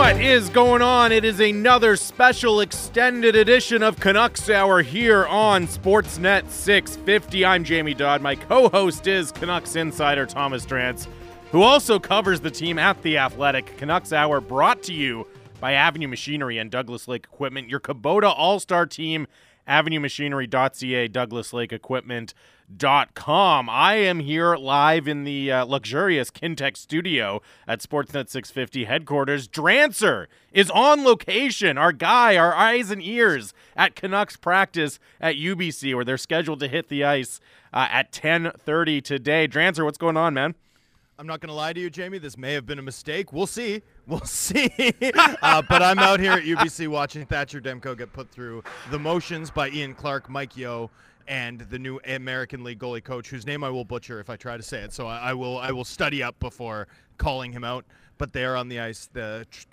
What is going on? It is another special extended edition of Canucks Hour here on Sportsnet 650. I'm Jamie Dodd. My co host is Canucks insider Thomas Drance, who also covers the team at The Athletic. Canucks Hour brought to you by Avenue Machinery and Douglas Lake Equipment, your Kubota All Star team, avenuemachinery.ca, Douglas Lake Equipment com. I am here live in the uh, luxurious Kintec studio at Sportsnet 650 headquarters. Drancer is on location, our guy, our eyes and ears at Canucks practice at UBC, where they're scheduled to hit the ice uh, at 10:30 today. Drancer, what's going on, man? I'm not going to lie to you, Jamie. This may have been a mistake. We'll see. We'll see. uh, but I'm out here at UBC watching Thatcher Demko get put through the motions by Ian Clark, Mike Yeo, and the new American League goalie coach, whose name I will butcher if I try to say it. So I, I will I will study up before calling him out. But they are on the ice. The tr-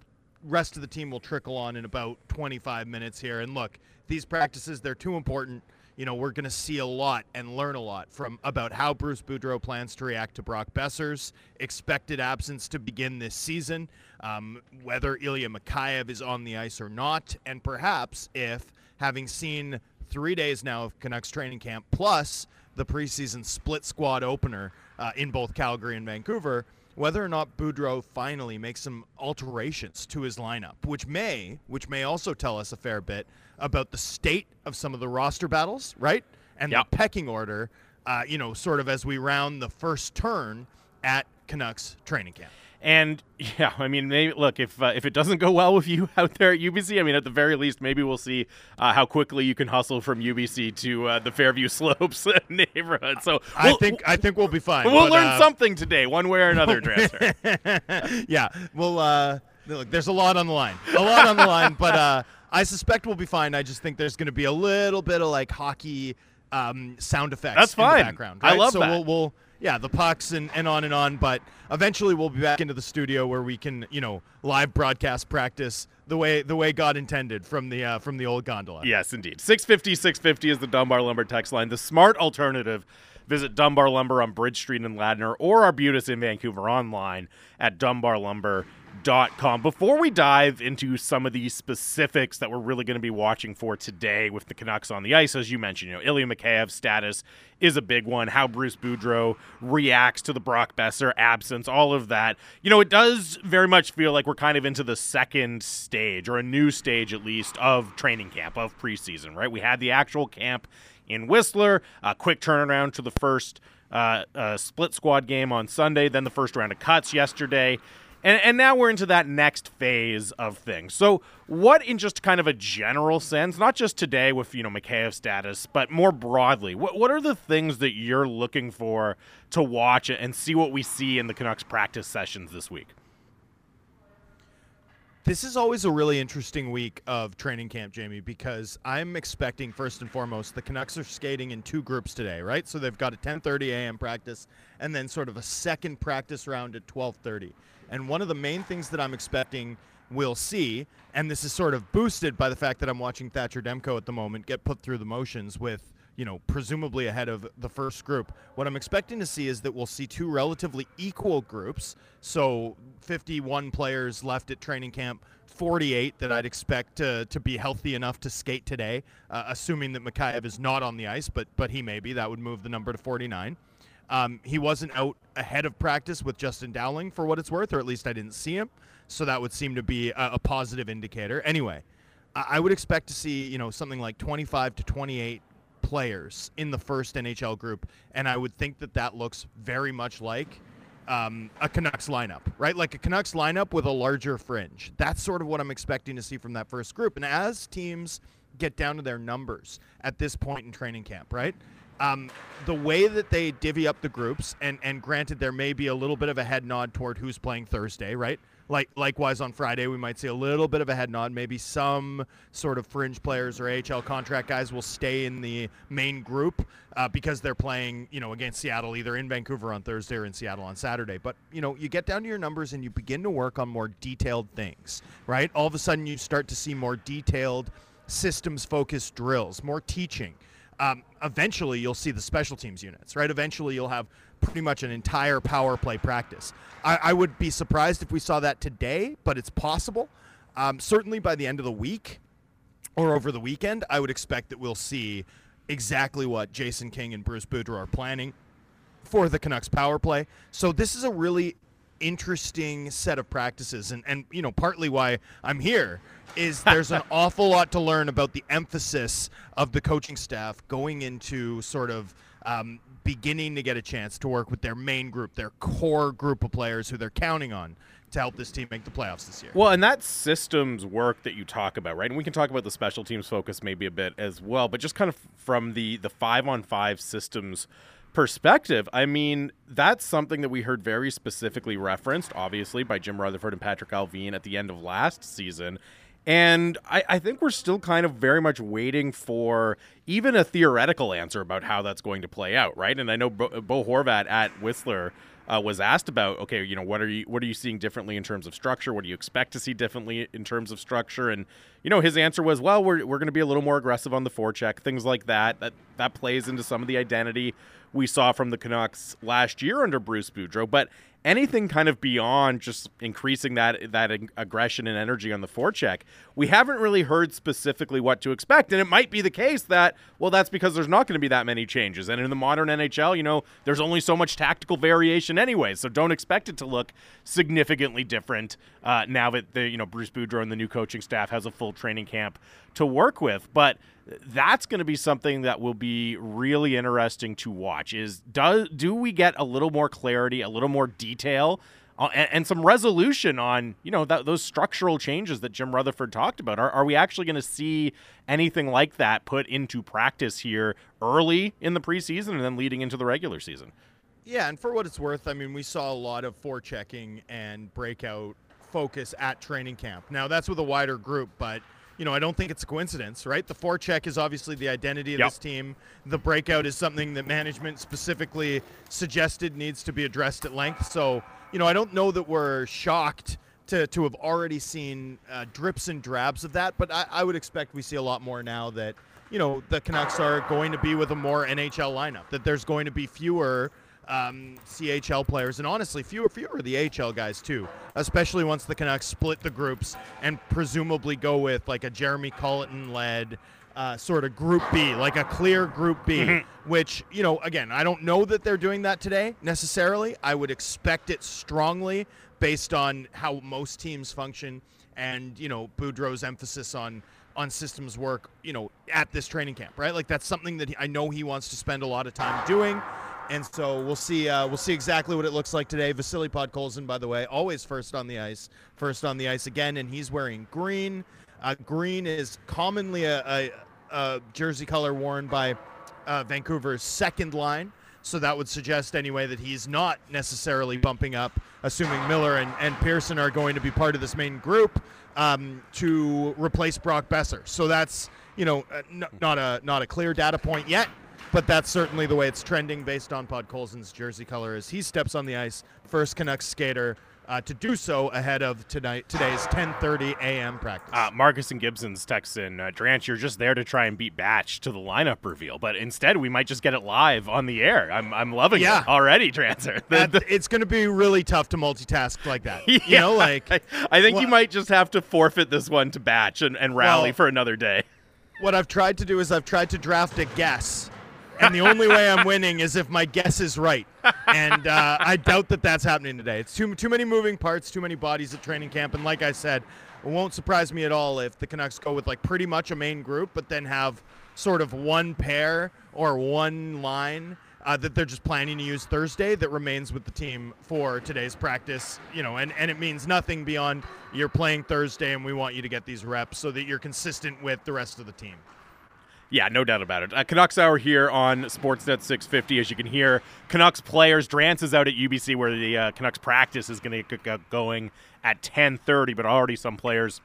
rest of the team will trickle on in about 25 minutes here. And look, these practices they're too important. You know, we're going to see a lot and learn a lot from about how Bruce Boudreau plans to react to Brock Boeser's expected absence to begin this season, um, whether Ilya Mikheyev is on the ice or not, and perhaps if, having seen three days now of Canucks training camp, plus the preseason split squad opener uh, in both Calgary and Vancouver, whether or not Boudreau finally makes some alterations to his lineup, which may, which may also tell us a fair bit about the state of some of the roster battles, right, and yep. the pecking order. Uh, you know, sort of as we round the first turn at Canucks training camp. And yeah, I mean, maybe look if uh, if it doesn't go well with you out there at UBC, I mean, at the very least, maybe we'll see uh, how quickly you can hustle from UBC to uh, the Fairview Slopes neighborhood. So we'll, I think I think we'll be fine. We'll but, learn uh, something today, one way or another, Drancer. yeah, well, uh, look, there's a lot on the line, a lot on the line, but uh, I suspect we'll be fine. I just think there's going to be a little bit of like hockey um, sound effects. That's fine. background, right? I love so that. We'll, we'll yeah, the pucks and, and on and on. But eventually, we'll be back into the studio where we can, you know, live broadcast practice the way the way God intended from the uh, from the old gondola. Yes, indeed. 650 650 is the Dunbar Lumber text line. The smart alternative. Visit Dunbar Lumber on Bridge Street in Ladner or Arbutus in Vancouver online at dunbarlumber.com com. Before we dive into some of the specifics that we're really going to be watching for today with the Canucks on the ice, as you mentioned, you know, Ilya Mikheyev's status is a big one. How Bruce Boudreau reacts to the Brock Boeser absence, all of that. You know, it does very much feel like we're kind of into the second stage, or a new stage at least, of training camp, of preseason, right? We had the actual camp in Whistler, a quick turnaround to the first uh, uh, split squad game on Sunday, then the first round of cuts yesterday. And, and now we're into that next phase of things. So, what, in just kind of a general sense, not just today with you know Mikheyev status, but more broadly, what what are the things that you're looking for to watch and see what we see in the Canucks practice sessions this week? This is always a really interesting week of training camp, Jamie, because I'm expecting first and foremost the Canucks are skating in two groups today, right? So they've got a 10:30 a.m. practice and then sort of a second practice round at 12:30. And one of the main things that I'm expecting we'll see, and this is sort of boosted by the fact that I'm watching Thatcher Demko at the moment get put through the motions with you know, presumably ahead of the first group. What I'm expecting to see is that we'll see two relatively equal groups. So 51 players left at training camp, 48 that I'd expect to, to be healthy enough to skate today, uh, assuming that Mikheyev is not on the ice, but but he may be. That would move the number to 49. Um, he wasn't out ahead of practice with Justin Dowling for what it's worth, or at least I didn't see him. So that would seem to be a, a positive indicator. Anyway, I, I would expect to see you know something like 25 to 28 players in the first NHL group, and I would think that that looks very much like um, a Canucks lineup, right? Like a Canucks lineup with a larger fringe. That's sort of what I'm expecting to see from that first group. And as teams get down to their numbers at this point in training camp, right? Um, the way that they divvy up the groups, and and granted, there may be a little bit of a head nod toward who's playing Thursday, right? Like likewise on Friday, we might see a little bit of a head nod. Maybe some sort of fringe players or AHL contract guys will stay in the main group uh, because they're playing, you know, against Seattle either in Vancouver on Thursday or in Seattle on Saturday. But you know, you get down to your numbers and you begin to work on more detailed things, right? All of a sudden, you start to see more detailed systems focused drills, more teaching um, eventually you'll see the special teams units, right? Eventually you'll have pretty much an entire power play practice. I, I would be surprised if we saw that today, but it's possible. Um, certainly by the end of the week or over the weekend, I would expect that we'll see exactly what Jason King and Bruce Boudreau are planning for the Canucks power play. So this is a really interesting set of practices and and you know partly why I'm here is there's an awful lot to learn about the emphasis of the coaching staff going into sort of um, beginning to get a chance to work with their main group, their core group of players who they're counting on to help this team make the playoffs this year. Well, and that systems work that you talk about, right? And we can talk about the special teams focus maybe a bit as well, but just kind of from the the 5 on 5 systems perspective, I mean, that's something that we heard very specifically referenced, obviously, by Jim Rutherford and Patrick Allvin at the end of last season. And I, I, think we're still kind of very much waiting for even a theoretical answer about how that's going to play out, right? And I know Bo, Bo Horvat at Whistler uh, was asked about, okay, you know, what are you what are you seeing differently in terms of structure? What do you expect to see differently in terms of structure? And you know, his answer was, well, we're we're going to be a little more aggressive on the forecheck, things like that. That that plays into some of the identity we saw from the Canucks last year under Bruce Boudreau. But anything kind of beyond just increasing that that aggression and energy on the forecheck, we haven't really heard specifically what to expect. And it might be the case that well, that's because there's not going to be that many changes. And in the modern NHL, you know, there's only so much tactical variation anyway, so don't expect it to look significantly different uh, now that the you know Bruce Boudreau and the new coaching staff has a full training camp to work with, but that's going to be something that will be really interesting to watch is do, do we get a little more clarity a little more detail Uh, and, and, some resolution on you know that, those structural changes that jim rutherford talked about are, are we actually going to see anything like that put into practice here early in the preseason and then leading into the regular season yeah and for what it's worth i mean we saw a lot of forechecking and breakout focus at training camp now that's with a wider group but you know, I don't think it's a coincidence, right? The forecheck is obviously the identity of yep. this team. The breakout is something that management specifically suggested needs to be addressed at length. So, you know, I don't know that we're shocked to, to have already seen uh, drips and drabs of that, but I, I would expect we see a lot more now that, you know, the Canucks are going to be with a more NHL lineup, that there's going to be fewer – um, CHL players, and honestly, fewer fewer the AHL guys too. Especially once the Canucks split the groups and presumably go with like a Jeremy Colliton led uh, sort of Group B, like a clear Group B. Mm-hmm. Which you know, again, I don't know that they're doing that today necessarily. I would expect it strongly based on how most teams function, and you know, Boudreau's emphasis on on systems work, you know, at this training camp, right? Like that's something that he, I know he wants to spend a lot of time doing and so we'll see. Uh, we'll see exactly what it looks like today. Vasily Podkolzin, by the way, always first on the ice, first on the ice again, and he's wearing green. Uh, green is commonly a, a, a, jersey color worn by uh, Vancouver's second line, so that would suggest anyway that he's not necessarily bumping up, assuming Miller and, and Pearson are going to be part of this main group um, to replace Brock Boeser. So that's you know uh, n- not a not a clear data point yet but that's certainly the way it's trending based on Podkolzin's jersey color as he steps on the ice, first Canucks skater uh, to do so ahead of tonight today's 10:30 a.m. practice. Uh, Marcus and Gibson's text in, uh, you're just there to try and beat Batch to the lineup reveal, but instead we might just get it live on the air. I'm, I'm loving yeah. it already, Drancer. it's going to be really tough to multitask like that. yeah. You know, like I, I think well, you might just have to forfeit this one to Batch and, and rally well, for another day. What I've tried to do is I've tried to draft a guess and the only way I'm winning is if my guess is right. And uh, I doubt that that's happening today. It's too too many moving parts, too many bodies at training camp, and like I said, it won't surprise me at all if the Canucks go with like pretty much a main group, but then have sort of one pair or one line. Uh, that they're just planning to use Thursday that remains with the team for today's practice, you know, and, and it means nothing beyond you're playing Thursday and we want you to get these reps so that you're consistent with the rest of the team. Yeah, no doubt about it. Uh, Canucks Hour here on Sportsnet 650. As you can hear, Canucks players. Drance is out at UBC where the uh, Canucks practice is going to get going at 10:30. But already some players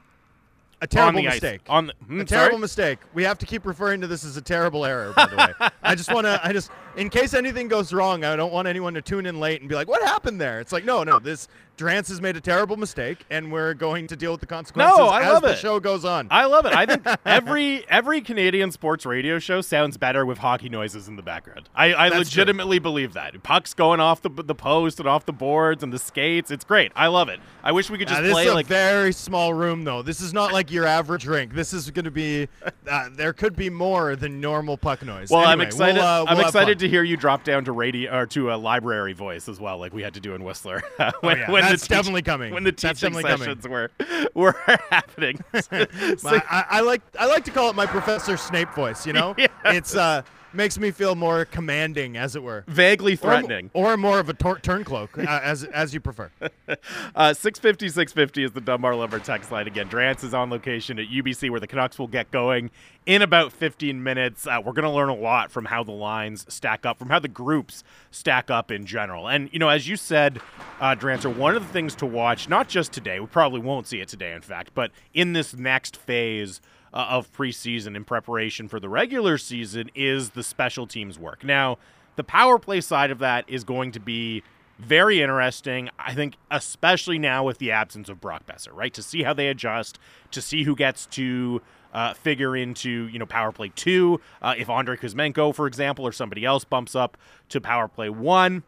A terrible mistake. Ice. On the, hmm, a terrible sorry? mistake. We have to keep referring to this as a terrible error, by the way. I just want to, I just, in case anything goes wrong, I don't want anyone to tune in late and be like, what happened there? It's like, no, no, this, Drance has made a terrible mistake, and we're going to deal with the consequences No, I as love the it. show goes on. I love it. I think every every Canadian sports radio show sounds better with hockey noises in the background. I, I legitimately believe that. Pucks going off the the post and off the boards and the skates. It's great. I love it. I wish we could Now, just this play is a like very small room, though. This is not like your average rink. This is going to be, uh, there could be more than normal puck noise. Well, I'm excited. We'll, uh, I'm we'll have excited fun. to hear you drop down to radio or to a library voice as well, like we had to do in Whistler. when, Oh, yeah, when the that's teach- definitely coming. When the teaching definitely coming. sessions were were happening. So- My- I, I like I like to call it my Professor Snape voice. You know, Yeah. it's uh makes me feel more commanding, as it were. vaguely Or- threatening. or, more of a tor- turncloak, uh, as as you prefer. Uh, 650 650 is the Dunbar Lumber text line again. Drance is on location at UBC where the Canucks will get going in about 15 minutes. Uh, we're going to learn a lot from how the lines stack up, from how the groups stack up in general. And, you know, as you said, uh, Drancer, one of the things to watch, not just today, we probably won't see it today, in fact, but in this next phase uh, of preseason in preparation for the regular season is the special teams work. Now, the power play side of that is going to be very interesting. I think, especially now with the absence of Brock Boeser, right? To see how they adjust, to see who gets to uh, figure into you know power play two. Uh, if Andrei Kuzmenko, for example, or somebody else bumps up to power play one.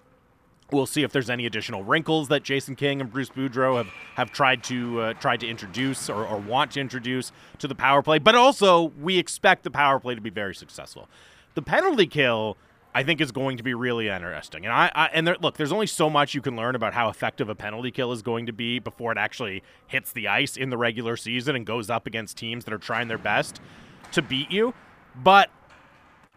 We'll see if there's any additional wrinkles that Jason King and Bruce Boudreau have, have tried to uh, tried to introduce or, or want to introduce to the power play. But also, we expect the power play to be very successful. The penalty kill, I think, is going to be really interesting. And I, I and there, look, there's only so much you can learn about how effective a penalty kill is going to be before it actually hits the ice in the regular season and goes up against teams that are trying their best to beat you. But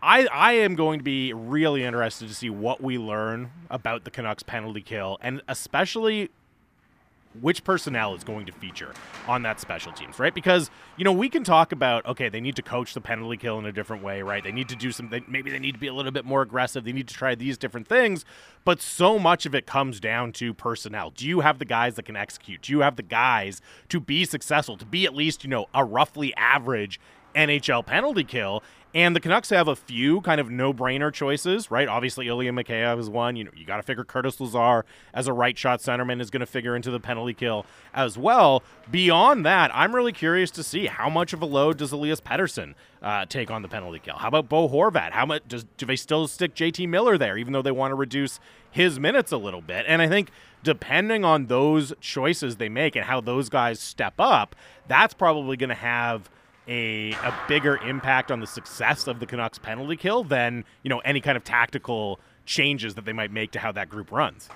I, I am going to be really interested to see what we learn about the Canucks penalty kill and especially which personnel is going to feature on that special teams, right? Because, you know, we can talk about, okay, they need to coach the penalty kill in a different way, right? They need to do some, they, maybe they need to be a little bit more aggressive. They need to try these different things. But so much of it comes down to personnel. Do you have the guys that can execute? Do you have the guys to be successful, to be at least, you know, a roughly average NHL penalty kill? And the Canucks have a few kind of no-brainer choices, right? Obviously, Ilya Mikheyev is one. You know, you got to figure Curtis Lazar as a right shot centerman is going to figure into the penalty kill as well. Beyond that, I'm really curious to see how much of a load does Elias Pettersson uh, take on the penalty kill. How about Bo Horvat? How much does do they still stick JT Miller there, even though they want to reduce his minutes a little bit? And I think depending on those choices they make and how those guys step up, that's probably going to have a, a bigger impact on the success of the Canucks penalty kill than you know any kind of tactical changes that they might make to how that group runs.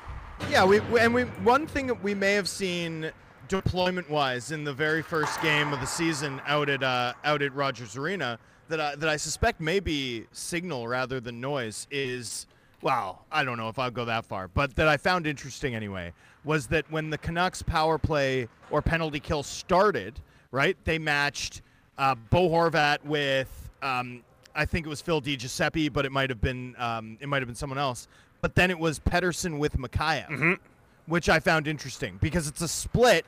Yeah, we, we and we one thing that we may have seen deployment wise in the very first game of the season out at uh, out at Rogers Arena that I, that I suspect may be signal rather than noise is well, I don't know if I'll go that far, but that I found interesting anyway was that when the Canucks power play or penalty kill started, right? They matched uh, Bo Horvat with um, I think it was Phil DiGiuseppe, but it might have been um, it might have been someone else. But then it was Pettersson with Mikheyev, which I found interesting because it's a split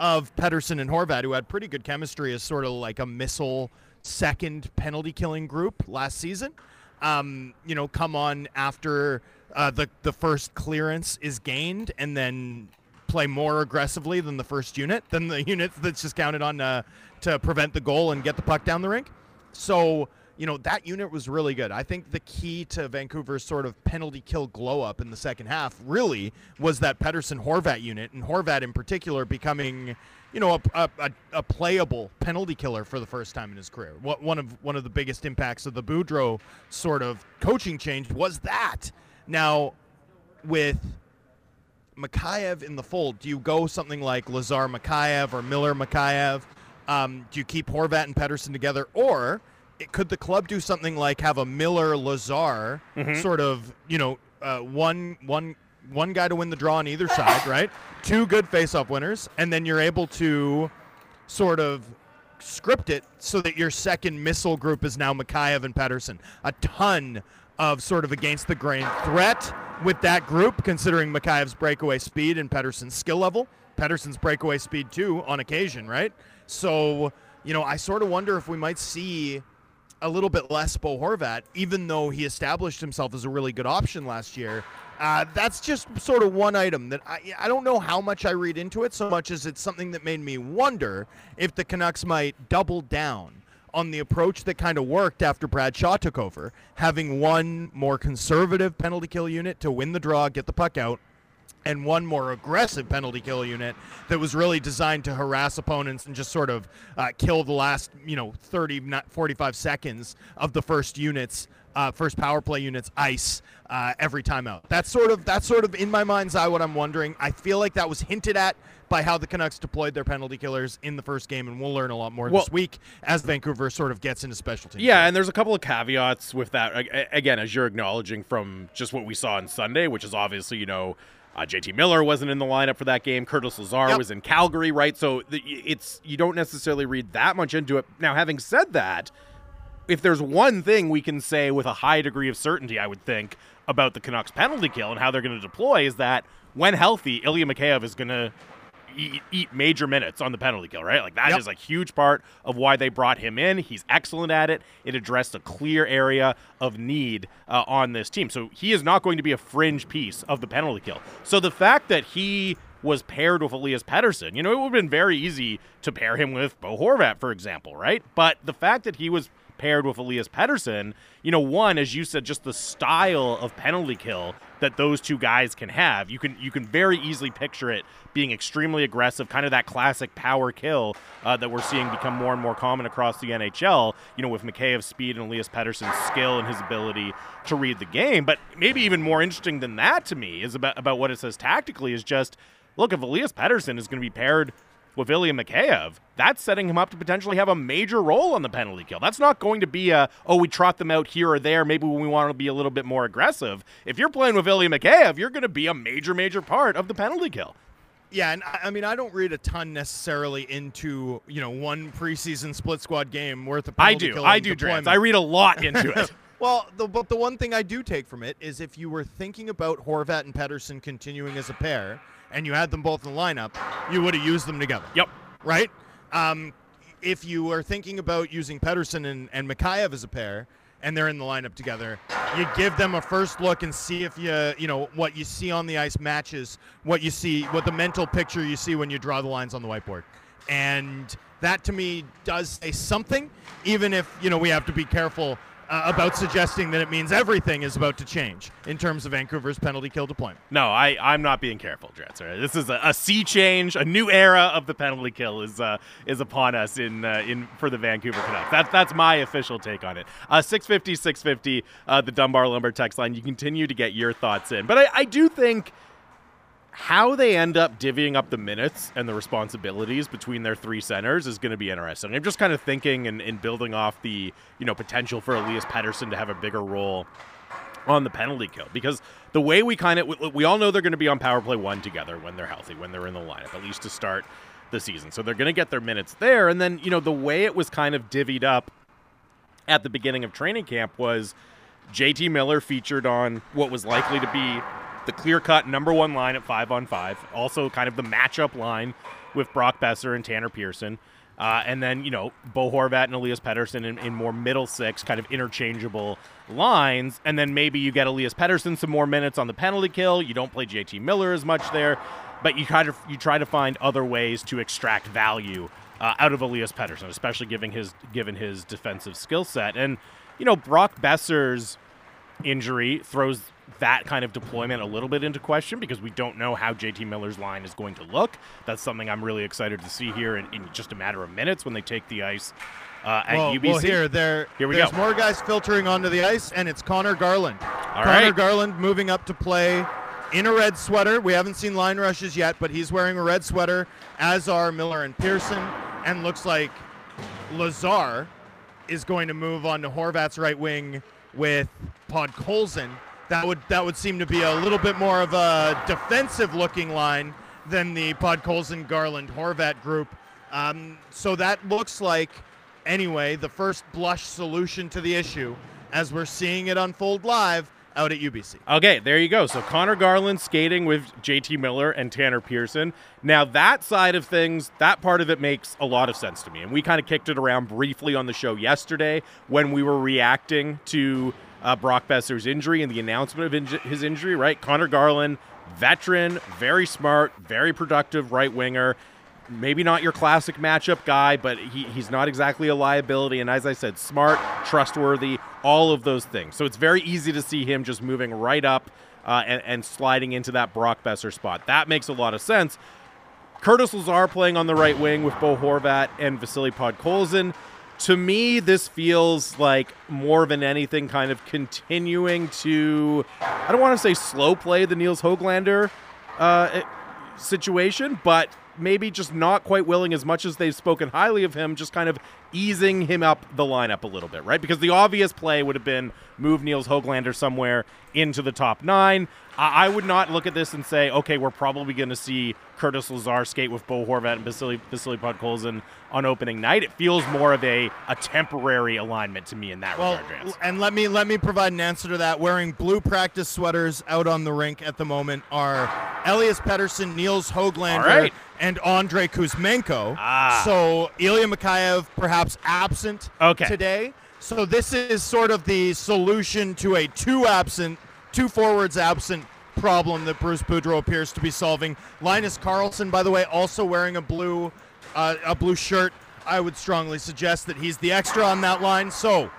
of Pettersson and Horvat, who had pretty good chemistry as sort of like a missile second penalty killing group last season. Um, you know, come on after uh, the the first clearance is gained, and then play more aggressively than the first unit, than the unit that's just counted on uh, to prevent the goal and get the puck down the rink. So, you know, that unit was really good. I think the key to Vancouver's sort of penalty kill glow up in the second half really was that Pettersson Horvat unit, and Horvat in particular becoming, you know, a, a, a, playable penalty killer for the first time in his career. What, one of one of the biggest impacts of the Boudreau sort of coaching change was that. Now, with Mikheyev in the fold, do you go something like Lazar Mikheyev or Miller Mikheyev? Um, do you keep Horvat and Pettersson together, or it, could the club do something like have a Miller Lazar sort of, you know, uh, one one one guy to win the draw on either side, right? Two good face-off winners, and then you're able to sort of script it so that your second missile group is now Mikheyev and Pettersson. A ton of sort of against the grain threat with that group, considering Mikheyev's breakaway speed and Pettersson's skill level. Pettersson's breakaway speed too on occasion, right? So, you know, I sort of wonder if we might see a little bit less Bo Horvat, even though he established himself as a really good option last year. Uh, that's just sort of one item that I, I don't know how much I read into it so much as it's something that made me wonder if the Canucks might double down on the approach that kind of worked after Brad Shaw took over, having one more conservative penalty kill unit to win the draw, get the puck out, and one more aggressive penalty kill unit that was really designed to harass opponents and just sort of uh, kill the last, you know, 30, 45 seconds of the first units, uh, first power play units ice uh, every time out. That's sort of that's sort of in my mind's eye what I'm wondering. I feel like that was hinted at by how the Canucks deployed their penalty killers in the first game, and we'll learn a lot more Well- this week as Vancouver sort of gets into special teams. Yeah, and there's a couple of caveats with that. Again, as you're acknowledging from just what we saw on Sunday, which is obviously, you know, uh, JT Miller wasn't in the lineup for that game. Curtis Lazar Yep. was in Calgary, right? So the, it's you don't necessarily read that much into it. Now, having said that, if there's one thing we can say with a high degree of certainty, I would think about the Canucks penalty kill and how they're going to deploy is that when healthy, Ilya Mikheyev is going to eat, eat major minutes on the penalty kill, right? Like that is Yep. a huge part of why they brought him in. He's excellent at it. It addressed a clear area of need uh, on this team. So he is not going to be a fringe piece of the penalty kill. So the fact that he was paired with Elias Pettersson, you know, it would have been very easy to pair him with Bo Horvat, for example, right? But the fact that he was paired with Elias Pettersson, you know, one, as you said, just the style of penalty kill that those two guys can have. You can you can very easily picture it being extremely aggressive, kind of that classic power kill uh, that we're seeing become more and more common across the NHL. You know, with Mikheyev's speed and Elias Pettersson's skill and his ability to read the game. But maybe even more interesting than that to me is about about what it says tactically is just look if Elias Pettersson is going to be paired with Ilya Mikheyev, that's setting him up to potentially have a major role on the penalty kill. That's not going to be a, oh, we trot them out here or there, maybe when we want to be a little bit more aggressive. If you're playing with Ilya Mikheyev, you're going to be a major, major part of the penalty kill. Yeah, and I mean, I don't read a ton necessarily into you know one preseason split squad game worth of. I do. I do. Drance. I read a lot into it. Well, the, but the one thing I do take from it is if you were thinking about Horvat and Pettersson continuing as a pair, and you had them both in the lineup, you would have used them together. Yep. Right. Um, if you are thinking about using Pettersson and, and Mikheyev as a pair, and they're in the lineup together, you give them a first look and see if you, you know, what you see on the ice matches what you see, what the mental picture you see when you draw the lines on the whiteboard. And that to me does say something, even if, you know, we have to be careful uh, about suggesting that it means everything is about to change in terms of Vancouver's penalty kill deployment. No, I, I'm not being careful, all right? This is a, a sea change. A new era of the penalty kill is uh, is upon us in uh, in for the Vancouver Canucks. That's that's my official take on it. Uh, 650, 650, uh, the Dunbar Lumber text line. You continue to get your thoughts in, but I, I do think how they end up divvying up the minutes and the responsibilities between their three centers is going to be interesting. I'm just kind of thinking and, and building off the you know potential for Elias Pettersson to have a bigger role on the penalty kill. Because the way we kind of we, we all know they're going to be on power play one together when they're healthy when they're in the lineup at least to start the season. So they're going to get their minutes there. And then you know the way it was kind of divvied up at the beginning of training camp was JT Miller featured on what was likely to be the clear cut number one line at five on five. Also, kind of the matchup line with Brock Boeser and Tanner Pearson. Uh, and then, you know, Bo Horvat and Elias Pettersson in, in more middle six, kind of interchangeable lines. And then maybe you get Elias Pettersson some more minutes on the penalty kill. You don't play JT Miller as much there, but you kind of you try to find other ways to extract value uh, out of Elias Pettersson, especially given his given his defensive skill set. And you know, Brock Boeser's injury throws that kind of deployment a little bit into question because we don't know how JT Miller's line is going to look. That's something I'm really excited to see here in, in just a matter of minutes when they take the ice uh, at well, UBC. well, here, there, Here we there's go. more guys filtering onto the ice, and it's Conor Garland. All Conor right. Garland moving up to play in a red sweater. We haven't seen line rushes yet, but he's wearing a red sweater, as are Miller and Pearson, and looks like Lazar is going to move on to Horvat's right wing with Podkolzin. That would that would seem to be a little bit more of a defensive looking line than the Podkolzin Garland Horvat group. Um, so that looks like anyway the first blush solution to the issue as we're seeing it unfold live out at UBC. Okay, there you go. So Conor Garland skating with JT Miller and Tanner Pearson. Now, that side of things, that part of it makes a lot of sense to me. And we kind of kicked it around briefly on the show yesterday when we were reacting to uh, Brock Boeser's injury and the announcement of his injury, right? Conor Garland, veteran, very smart, very productive right winger maybe not your classic matchup guy, but he, he's not exactly a liability. And as I said, smart, trustworthy, all of those things. So it's very easy to see him just moving right up uh, and, and, sliding into that Brock Boeser spot. That makes a lot of sense. Curtis Lazar playing on the right wing with Bo Horvat and Vasily Podkolzin. To me, this feels like more than anything kind of continuing to, I don't want to say slow play the Nils Hoglander uh, situation, but maybe just not quite willing as much as they've spoken highly of him, just kind of easing him up the lineup a little bit, right? Because the obvious play would have been move Nils Hoglander somewhere into the top nine. I, would not look at this and say, okay, we're probably going to see Curtis Lazar skate with Bo Horvat and Vasily, Vasily Podkolzin on opening night. It feels more of a, a temporary alignment to me in that well, regard, And let me let me provide an answer to that. Wearing blue practice sweaters out on the rink at the moment are Elias Pettersson, Nils Hoglander, right. and Andrei Kuzmenko. Ah. So Ilya Mikheyev perhaps absent okay. today. So this is sort of the solution to a two absent, two forwards absent problem that Bruce Boudreau appears to be solving. Linus Karlsson, by the way, also wearing a blue, uh, a blue shirt. I would strongly suggest that he's the extra on that line. So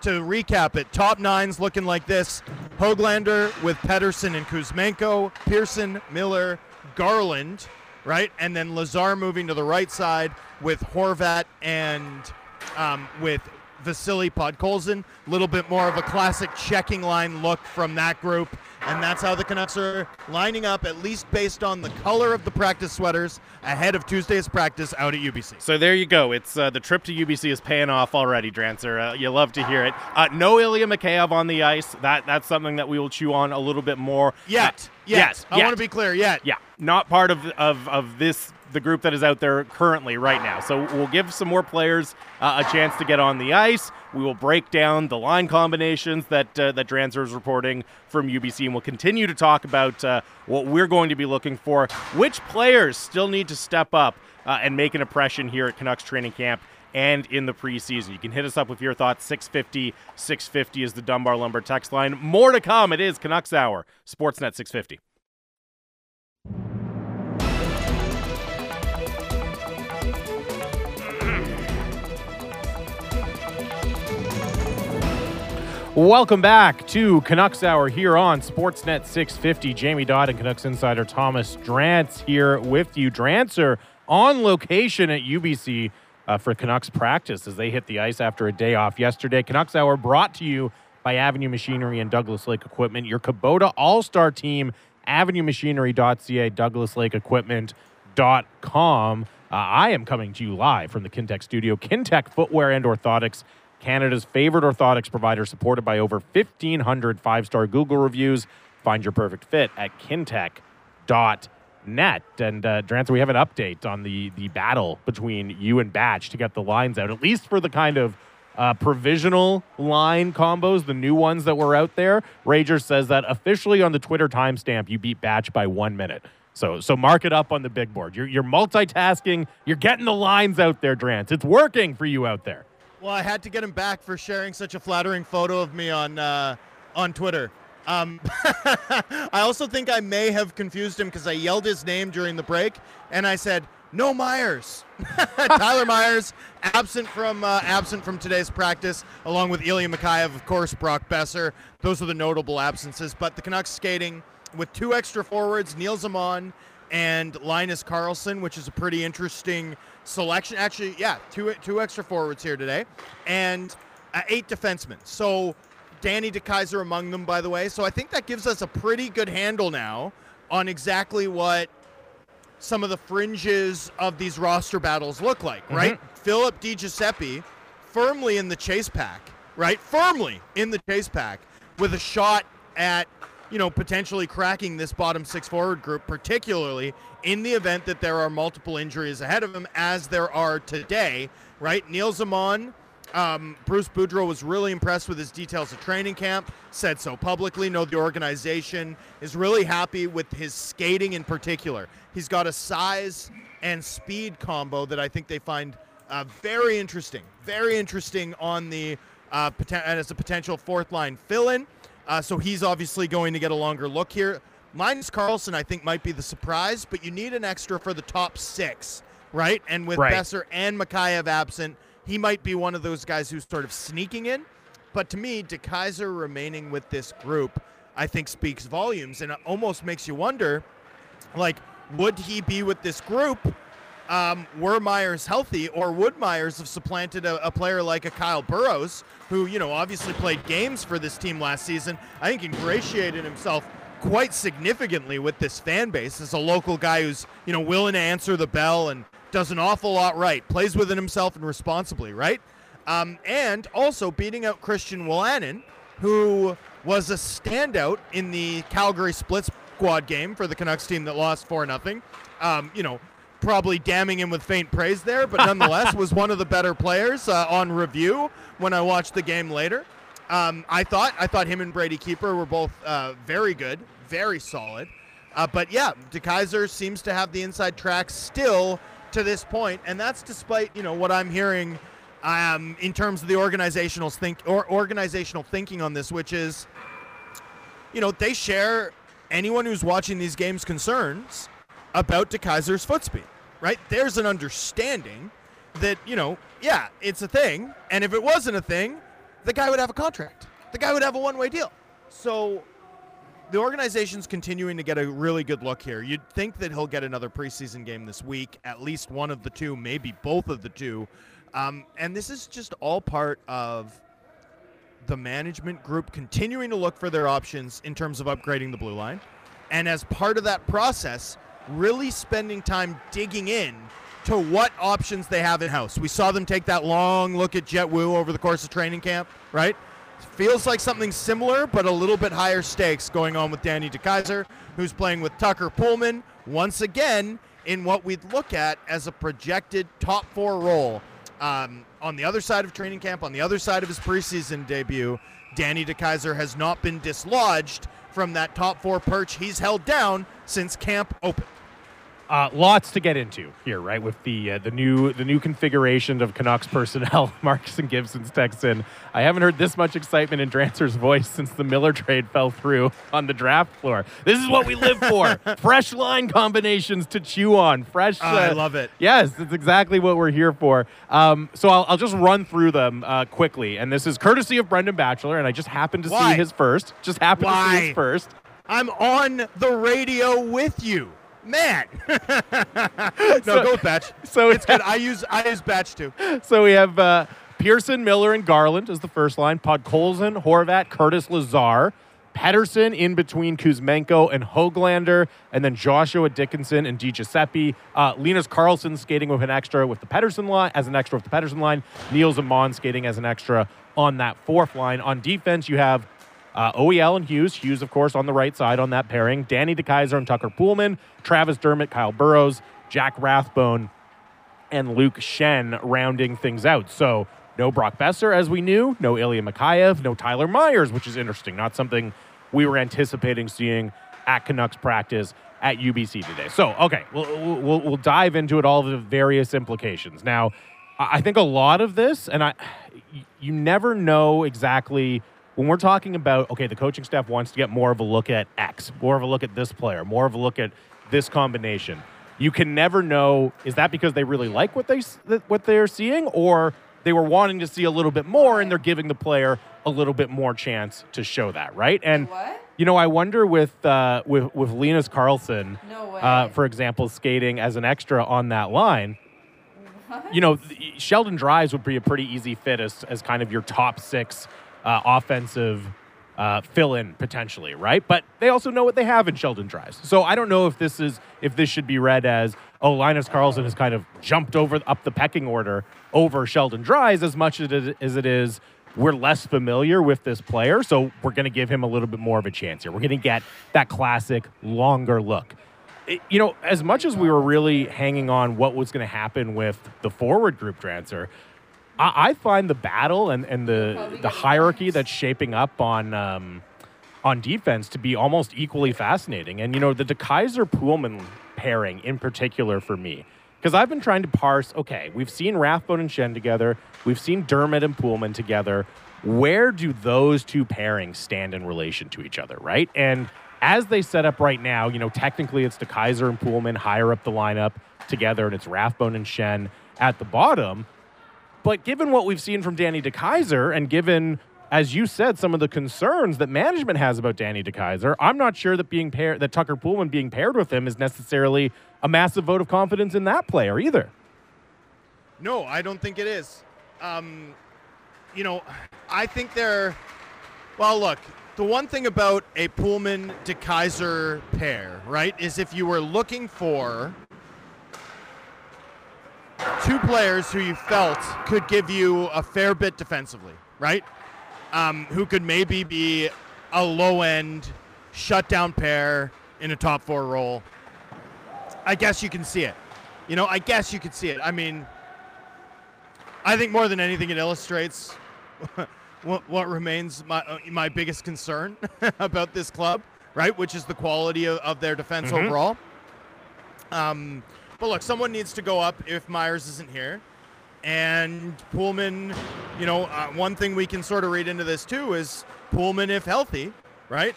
to recap it, top nines looking like this: Hoglander with Pettersson and Kuzmenko, Pearson, Miller, Garland, right, and then Lazar moving to the right side with Horvat and um, with Vasily Podkolzin. A little bit more of a classic checking line look from that group. And that's how the Canucks are lining up, at least based on the color of the practice sweaters ahead of Tuesday's practice out at UBC. So there you go. It's uh, the trip to UBC is paying off already, Drancer. Uh, you love to hear it. Uh, no Ilya Mikheyev on the ice. That that's something that we will chew on a little bit more. Yet, uh, yet. yes, I yet. want to be clear. Yet, yeah, not part of of of this the group that is out there currently right now. So we'll give some more players uh, a chance to get on the ice. We will break down the line combinations that uh, that Drancer is reporting from UBC, and we'll continue to talk about uh, what we're going to be looking for. Which players still need to step up uh, and make an impression here at Canucks training camp and in the preseason. You can hit us up with your thoughts. 650 650 is the Dunbar Lumber text line. More to come. It is Canucks Hour, Sportsnet 650. Welcome back to Canucks Hour here on Sportsnet 650. Jamie Dodd and Canucks insider Thomas Drance here with you. Drancer on location at UBC uh, for Canucks practice as they hit the ice after a day off yesterday. Canucks Hour brought to you by Avenue Machinery and Douglas Lake Equipment. Your Kubota All Star team, avenuemachinery.ca, douglaslakeequipment.com. Uh, I am coming to you live from the Kintec studio. Kintec Footwear and Orthotics Canada's favorite orthotics provider, supported by over 1,500 five star Google reviews. Find your perfect fit at kintec.net. And, uh, Drancer, we have an update on the, the battle between you and Batch to get the lines out, at least for the kind of uh, provisional line combos, the new ones that were out there. Rager says that officially on the Twitter timestamp, you beat Batch by one minute. So, so mark it up on the big board. You're, you're multitasking. You're getting the lines out there, Drance. It's working for you out there. Well, I had to get him back for sharing such a flattering photo of me on uh, on Twitter. Um, I also think I may have confused him because I yelled his name during the break, and I said, "No Myers." Tyler Myers absent from uh, absent from today's practice, along with Ilya Mikheyev, of course, Brock Boeser. Those are the notable absences. But the Canucks skating with two extra forwards, Nils Aman and Linus Karlsson, which is a pretty interesting selection. Actually, yeah, two two extra forwards here today, and uh, eight defensemen. So Danny DeKeyser among them, by the way. So I think that gives us a pretty good handle now on exactly what some of the fringes of these roster battles look like, mm-hmm. right? Philip DiGiuseppe firmly in the chase pack, right? Firmly in the chase pack with a shot at you know, potentially cracking this bottom six forward group, particularly in the event that there are multiple injuries ahead of him, as there are today, right? Nils Aman, Um, Bruce Boudreau was really impressed with his details of training camp, said so publicly. Know the organization is really happy with his skating in particular. He's got a size and speed combo that I think they find uh, very interesting. Very interesting on the uh, poten- as a potential fourth line fill in. Uh, so he's obviously going to get a longer look here. Linus Karlsson, I think, might be the surprise, but you need an extra for the top six, right? And with Right. Boeser and Mikheyev absent, he might be one of those guys who's sort of sneaking in. But to me, DeKeyser remaining with this group, I think speaks volumes, and it almost makes you wonder, like, would he be with this group? Um, were Myers healthy, or would Myers have supplanted a, a player like a Kyle Burroughs, who you know obviously played games for this team last season? I think ingratiated himself quite significantly with this fan base as a local guy who's you know willing to answer the bell and does an awful lot right, plays within himself and responsibly, right? Um, and also beating out Christian Wolanin, who was a standout in the Calgary split squad game for the Canucks team that lost 4 0. Um, you know, probably damning him with faint praise there, but nonetheless was one of the better players uh, on review when I watched the game later. Um, I thought I thought him and Brady Keeper were both uh, very good, very solid. Uh, but yeah, DeKeyser seems to have the inside track still to this point, and that's despite you know what I'm hearing um, in terms of the organizational think or organizational thinking on this, which is, you know, they share anyone who's watching these games concerns about DeKeyser's foot speed, right? There's an understanding that you know, yeah, it's a thing, and if it wasn't a thing, the guy would have a contract. The guy would have a one-way deal. So the organization's continuing to get a really good look here. You'd think that he'll get another preseason game this week, at least one of the two, maybe both of the two. Um, and this is just all part of the management group continuing to look for their options in terms of upgrading the blue line. And as part of that process, really spending time digging in to what options they have in house. We saw them take that long look at Jett Woo over the course of training camp, right? Feels like something similar, but a little bit higher stakes going on with Danny DeKeyser, who's playing with Tucker Poolman once again in what we'd look at as a projected top four role. Um, on the other side of training camp, on the other side of his preseason debut, Danny DeKeyser has not been dislodged from that top four perch he's held down since camp opened. Uh, lots to get into here, right? With the uh, the new the new configuration of Canucks personnel. Marcus and Gibson's text in. I haven't heard this much excitement in Drancer's voice since the Miller trade fell through on the draft floor. This is what we live for: fresh line combinations to chew on. Fresh. I uh, love it. Yes, that's exactly what we're here for. Um, so I'll, I'll just run through them uh, quickly, and this is courtesy of Brendan Batchelor, and I just happened to Why? see his first. Just happened to see his first. I'm on the radio with you. Man. no, So- go with Batch. so it's good. I use I use Batch too. So we have uh, Pearson, Miller, and Garland as the first line. Podkolzin, Horvat, Curtis Lazar. Pettersson in between Kuzmenko and Hoglander, and then Joshua Dickinson and Di Giuseppe. Uh, Linus Karlsson skating with an extra with the Pettersson line, as an extra with the Pettersson line. Nils Aman skating as an extra on that fourth line. On defense, you have uh, OEL and Hughes. Hughes, of course, on the right side on that pairing. Danny DeKeyser and Tucker Poolman. Travis Dermott, Kyle Burroughs, Jack Rathbone, and Luke Schenn rounding things out. So no Brock Boeser, as we knew, no Ilya Mikheyev, no Tyler Myers, which is interesting. Not something we were anticipating seeing at Canucks practice at UBC today. So, okay, we'll, we'll, we'll dive into it, all the various implications. Now, I think a lot of this, and I, you never know exactly when we're talking about, okay, the coaching staff wants to get more of a look at X, more of a look at this player, more of a look at this combination you can never know is that because they really like what they what they're seeing or they were wanting to see a little bit more and they're giving the player a little bit more chance to show that right? And What? you know i wonder with uh, with with Linus Karlsson No uh, for example skating as an extra on that line you know Sheldon Dries would be a pretty easy fit as as kind of your top 6 uh, offensive uh, fill in potentially, right? But they also know what they have in Sheldon Dries. So I don't know if this is if this should be read as oh Linus Karlsson has kind of jumped over up the pecking order over Sheldon Dries as much as it, as it is we're less familiar with this player, so we're going to give him a little bit more of a chance here. We're going to get that classic longer look. It- you know, as much as we were really hanging on what was going to happen with the forward group transfer, I, I find the battle and, and the the hierarchy that's shaping up on um, on defense to be almost equally fascinating. And you know, the DeKeyser Poolman pairing in particular for me, because I've been trying to parse. Okay, we've seen Rathbone and Schenn together. We've seen Dermott and Poolman together. Where do those two pairings stand in relation to each other, right? And as they set up right now, you know, technically it's DeKeyser and Poolman higher up the lineup together, and it's Rathbone and Schenn at the bottom. But given what we've seen from Danny DeKeyser and given, as you said, some of the concerns that management has about Danny DeKeyser, I'm not sure that being paired that Tucker Poolman being paired with him is necessarily a massive vote of confidence in that player either. No, I don't think it is. Um, you know, I think they're well, look, the one thing about a Poolman DeKeyser pair, right, is if you were looking for two players who you felt could give you a fair bit defensively, right? Um, who could maybe be a low end shutdown pair in a top four role. I guess you can see it. You know, I guess you could see it. I mean, I think more than anything, it illustrates what, what remains my uh, my biggest concern about this club, right? Which is the quality of, of their defense Mhm. overall. Um, but look, someone needs to go up if Myers isn't here. And Poolman, you know, uh, one thing we can sort of read into this too is Poolman, if healthy, right?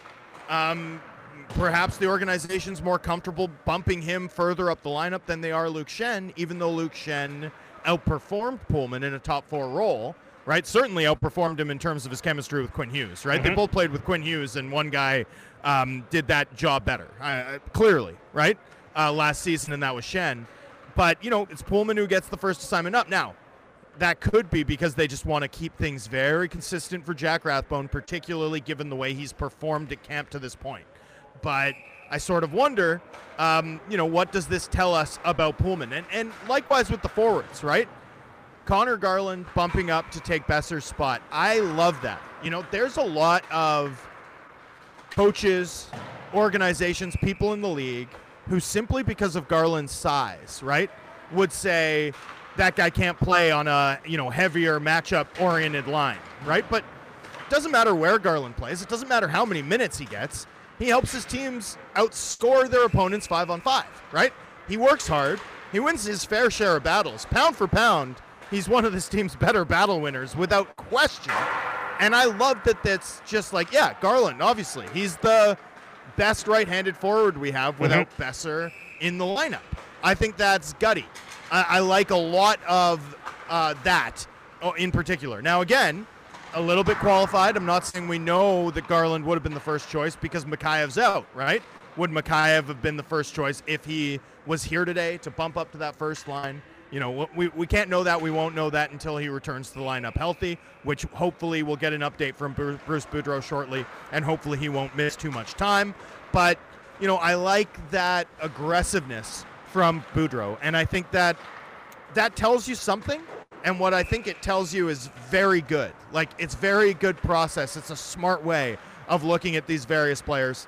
Um, perhaps the organization's more comfortable bumping him further up the lineup than they are Luke Schenn, even though Luke Schenn outperformed Poolman in a top four role, right? Certainly outperformed him in terms of his chemistry with Quinn Hughes, right? They Mhm. both played with Quinn Hughes, and one guy um, did that job better, uh, clearly, right? Uh, last season, and that was Schenn. But, you know, it's Poolman who gets the first assignment up. Now, that could be because they just want to keep things very consistent for Jack Rathbone, particularly given the way he's performed at camp to this point. But I sort of wonder, um, you know, what does this tell us about Poolman? And, and likewise with the forwards, right? Conor Garland bumping up to take Boeser's spot. I love that. You know, there's a lot of coaches, organizations, people in the league who simply because of Garland's size, right, would say that guy can't play on a, you know, heavier matchup oriented line, right? But it doesn't matter where Garland plays. It doesn't matter how many minutes he gets. He helps his teams outscore their opponents 5 on 5, right? He works hard. He wins his fair share of battles. Pound for pound, he's one of this team's better battle winners without question. And I love that that's just like, yeah, Garland, obviously. He's the best right handed forward we have without Boeser in the lineup. I think that's gutty. I, I like a lot of uh, that uh, in particular. Now, again, a little bit qualified. I'm not saying we know that Garland would have been the first choice because Mikheyev's out, right? Would Mikheyev have been the first choice if he was here today to bump up to that first line? You know, we, we can't know that. We won't know that until he returns to the lineup healthy, which hopefully we'll get an update from Bruce Boudreau shortly, and hopefully he won't miss too much time. But, you know, I like that aggressiveness from Boudreau, and I think that that tells you something. And what I think it tells you is very good. Like, it's very good process. It's a smart way of looking at these various players.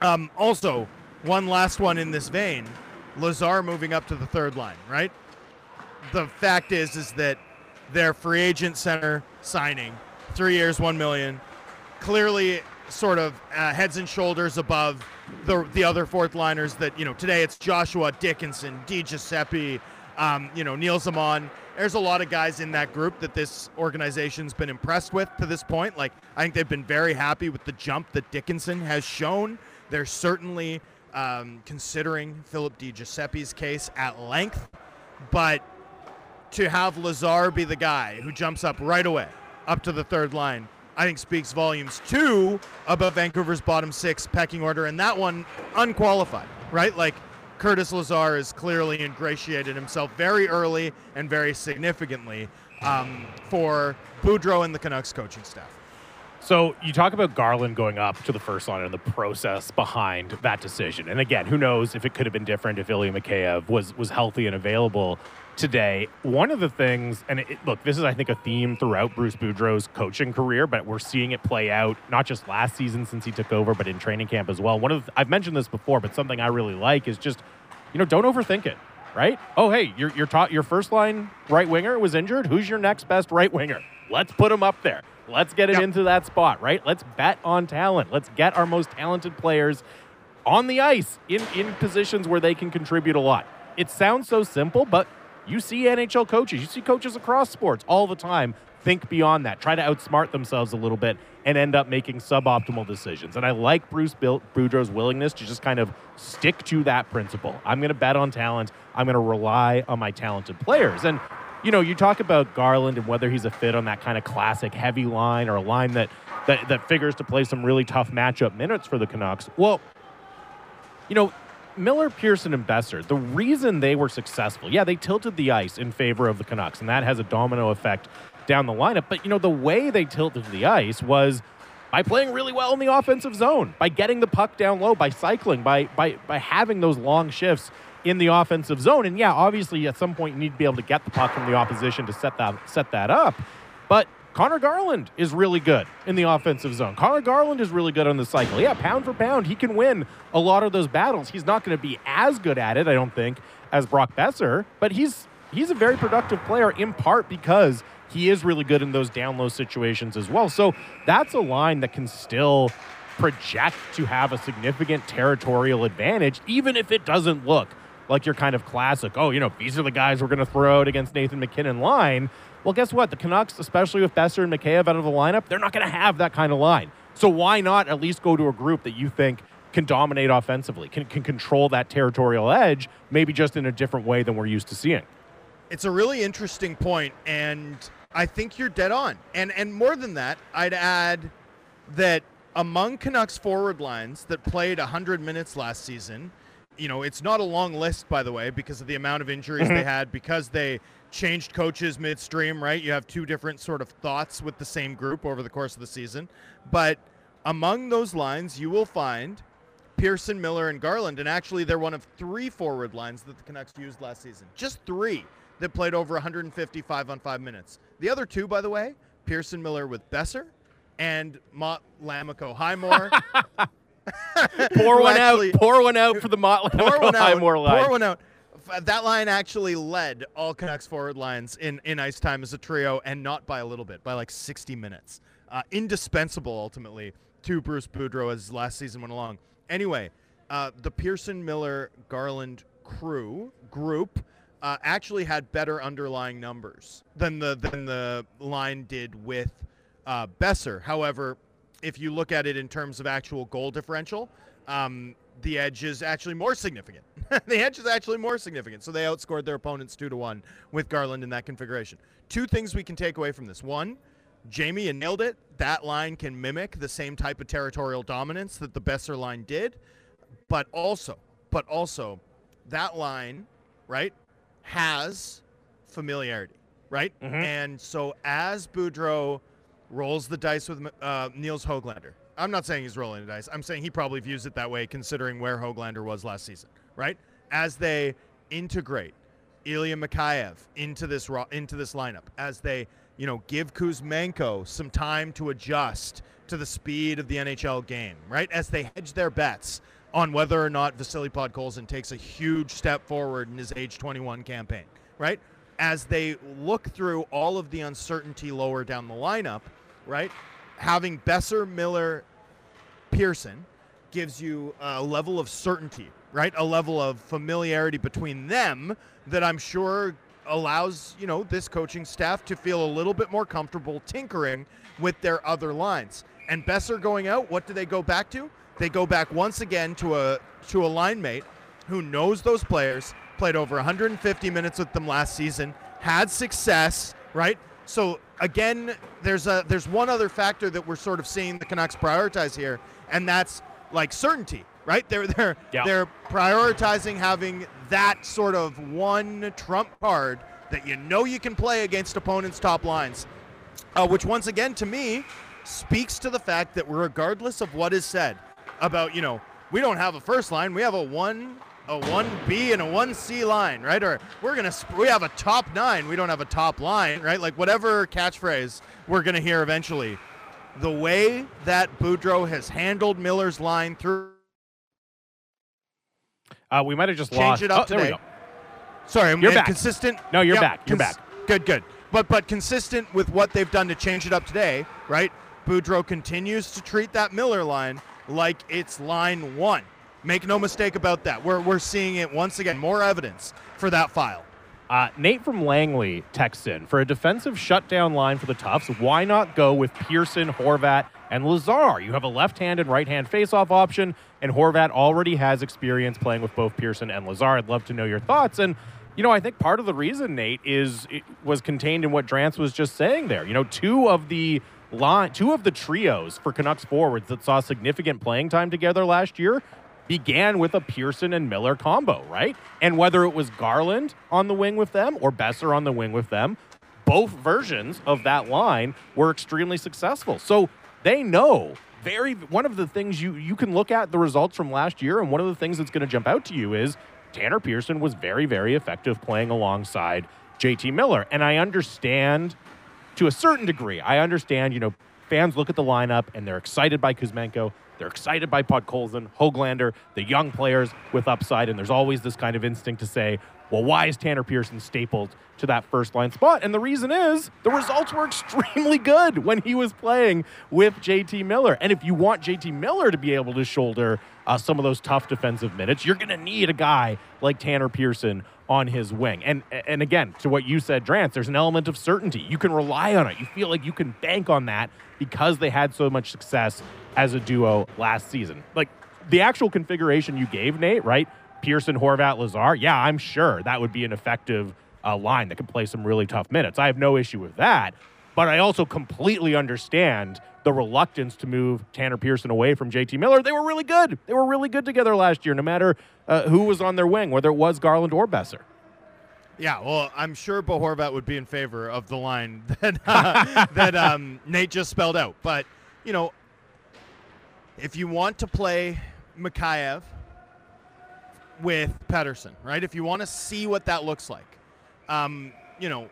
Um, also, one last one in this vein Lazar moving up to the third line, right? The fact is, is that their free agent center signing, three years, one million, clearly sort of uh, heads and shoulders above the the other fourth liners. That you know today it's Joshua Dickinson, Di Giuseppe, um, you know Nils Aman. There's a lot of guys in that group that this organization's been impressed with to this point. Like I think they've been very happy with the jump that Dickinson has shown. They're certainly um, considering Philip Di Giuseppe's case at length, but to have Lazar be the guy who jumps up right away up to the third line, I think speaks volumes too about Vancouver's bottom six pecking order, and that one unqualified, right? Like Curtis Lazar has clearly ingratiated himself very early and very significantly um, for Boudreau and the Canucks coaching staff. So you talk about Garland going up to the first line and the process behind that decision. And again, who knows if it could have been different if Ilya Mikheyev was was healthy and available today. One of the things, and it, look, this is I think a theme throughout Bruce Boudreau's coaching career, but we're seeing it play out not just last season since he took over, but in training camp as well. One of the, I've mentioned this before, but something I really like is just you know don't overthink it. right? Oh, hey, your your top, your first line right winger was injured. Who's your next best right winger? Let's put him up there. Let's get it Yep. into that spot, right? Let's bet on talent. Let's get our most talented players on the ice in in positions where they can contribute a lot. It sounds so simple, but you see NHL coaches, you see coaches across sports all the time think beyond that, try to outsmart themselves a little bit, and end up making suboptimal decisions. And I like Bruce Bil- Boudreau's willingness to just kind of stick to that principle. I'm going to bet on talent. I'm going to rely on my talented players. And you know, you talk about Garland and whether he's a fit on that kind of classic heavy line or a line that that, that figures to play some really tough matchup minutes for the Canucks. Well, you know, Miller, Pearson, and Boeser, the reason they were successful, yeah, they tilted the ice in favor of the Canucks, and that has a domino effect down the lineup. But, you know, the way they tilted the ice was by playing really well in the offensive zone, by getting the puck down low, by cycling, by, by, by having those long shifts in the offensive zone. And yeah, obviously at some point you need to be able to get the puck from the opposition to set that set that up. But Conor Garland is really good in the offensive zone. Conor Garland is really good on the cycle. Yeah, pound for pound, he can win a lot of those battles. He's not going to be as good at it, I don't think, as Brock Boeser, but he's he's a very productive player in part because he is really good in those down low situations as well. So that's a line that can still project to have a significant territorial advantage, even if it doesn't look like your kind of classic, oh, you know, these are the guys we're going to throw out against Nathan MacKinnon line. Well, guess what? The Canucks, especially with Boeser and Mikheyev out of the lineup, they're not going to have that kind of line. So why not at least go to a group that you think can dominate offensively, can, can control that territorial edge, maybe just in a different way than we're used to seeing? It's a really interesting point, and I think you're dead on. And and more than that, I'd add that among Canucks forward lines that played 100 minutes last season, you know, it's not a long list, by the way, because of the amount of injuries they mm-hmm. had, because they changed coaches midstream, right? You have two different sort of thoughts with the same group over the course of the season. But among those lines, you will find Pearson, Miller, and Garland. And actually, they're one of three forward lines that the Canucks used last season. Just three that played over 155 on five minutes. The other two, by the way, Pearson, Miller with Boeser, and Motte Lammikko Highmore. Pour one actually- out. Pour one out for the one out. Highmore line. Pour one out. That line actually led all Canucks forward lines in, in ice time as a trio, and not by a little bit, by like 60 minutes. Uh, indispensable ultimately to Bruce Boudreau as last season went along. Anyway, uh, the Pearson Miller Garland crew group uh, actually had better underlying numbers than the than the line did with uh, Boeser. However, if you look at it in terms of actual goal differential, um, the edge is actually more significant. the edge is actually more significant. So they outscored their opponents two to one with Garland in that configuration. Two things we can take away from this. One, Jamie, you nailed it. That line can mimic the same type of territorial dominance that the Boeser line did, but also, but also, that line, right, has familiarity, right? Mhm. And so as Boudreau rolls the dice with uh, Nils Hoglander, I'm not saying he's rolling the dice. I'm saying he probably views it that way, considering where Hoglander was last season, right? As they integrate Ilya Mikheyev into this into this lineup, as they you know give Kuzmenko some time to adjust to the speed of the NHL game, right? As they hedge their bets on whether or not Vasily Podkolzin takes a huge step forward in his age 21 campaign, right? As they look through all of the uncertainty lower down the lineup, right? Having Boeser, Miller, Pearson gives you a level of certainty, right? A level of familiarity between them that I'm sure allows, you know, this coaching staff to feel a little bit more comfortable tinkering with their other lines. And Boeser going out, what do they go back to? They go back once again to a to a line mate who knows those players, played over 150 minutes with them last season, had success, right? So again, there's a there's one other factor that we're sort of seeing the Canucks prioritize here, and that's like certainty, right? They're they're Yeah. they're prioritizing having that sort of one trump card that you know you can play against opponents' top lines, uh, which once again to me speaks to the fact that regardless of what is said about you know we don't have a first line, we have a one a one B and a one C line, right? Or we're gonna sp- we have a top nine, we don't have a top line, right? Like whatever catchphrase we're gonna hear eventually. The way that Boudreau has handled Miller's line through Uh, we might have just lost. it up oh, there we today. go. Sorry, I'm You're back. consistent. No, you're Yep, back. You're back. Good, good. But but consistent with what they've done to change it up today, right? Boudreau continues to treat that Miller line like it's line one. Make no mistake about that. We're we're seeing it once again. More evidence for that file. Uh, Nate from Langley texts in for a defensive shutdown line for the Tufts. Why not go with Pearson, Horvat, and Lazar? You have a left-hand and right-hand face-off option, and Horvat already has experience playing with both Pearson and Lazar. I'd love to know your thoughts. And you know, I think part of the reason Nate is was contained in what Drance was just saying there. You know, two of the line, two of the trios for Canucks forwards that saw significant playing time together last year began with a Pearson and Miller combo, right? And whether it was Garland on the wing with them or Boeser on the wing with them, both versions of that line were extremely successful. So they know very one of the things you you can look at the results from last year and one of the things that's going to jump out to you is Tanner Pearson was very very effective playing alongside JT Miller. And I understand to a certain degree. I understand, you know, fans look at the lineup and they're excited by Kuzmenko. They're excited by Podkolzin, Hoglander, the young players with upside, and there's always this kind of instinct to say, well, why is Tanner Pearson stapled to that first line spot? And the reason is the results were extremely good when he was playing with JT Miller. And if you want JT Miller to be able to shoulder uh, some of those tough defensive minutes, you're going to need a guy like Tanner Pearson on his wing. And and again, to what you said, Drance, there's an element of certainty. You can rely on it. You feel like you can bank on that because they had so much success as a duo last season. Like the actual configuration you gave, Nate, right? Pearson, Horvat, Lazar. Yeah, I'm sure that would be an effective uh, line that could play some really tough minutes. I have no issue with that. But I also completely understand the reluctance to move Tanner Pearson away from JT Miller. They were really good. They were really good together last year, no matter uh, who was on their wing, whether it was Garland or Boeser. Yeah, well, I'm sure Bo Horvat would be in favor of the line that uh, that um, Nate just spelled out. But you know, if you want to play Mikheyev with Pettersson, right? If you want to see what that looks like, um, you know,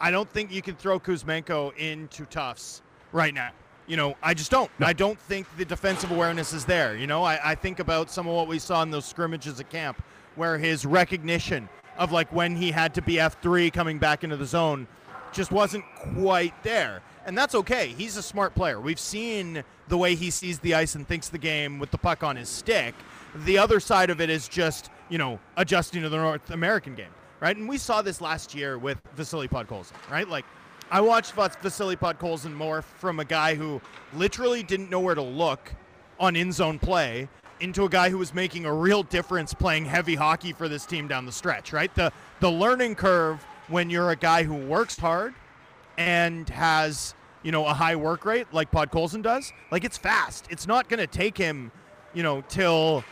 I don't think you can throw Kuzmenko into Tufts right now. You know, I just don't. No. I don't think the defensive awareness is there. You know, I, I think about some of what we saw in those scrimmages at camp where his recognition of like when he had to be F3 coming back into the zone just wasn't quite there. And that's okay. He's a smart player. We've seen the way he sees the ice and thinks the game with the puck on his stick. The other side of it is just, you know, adjusting to the North American game, right? And we saw this last year with Vasily Podkolzin, right? Like, I watched Vas- Vasily Podkolzin more from a guy who literally didn't know where to look on in zone play into a guy who was making a real difference playing heavy hockey for this team down the stretch, right? The the learning curve when you're a guy who works hard and has, you know, a high work rate like Podkolzin does, like it's fast. It's not going to take him, you know, till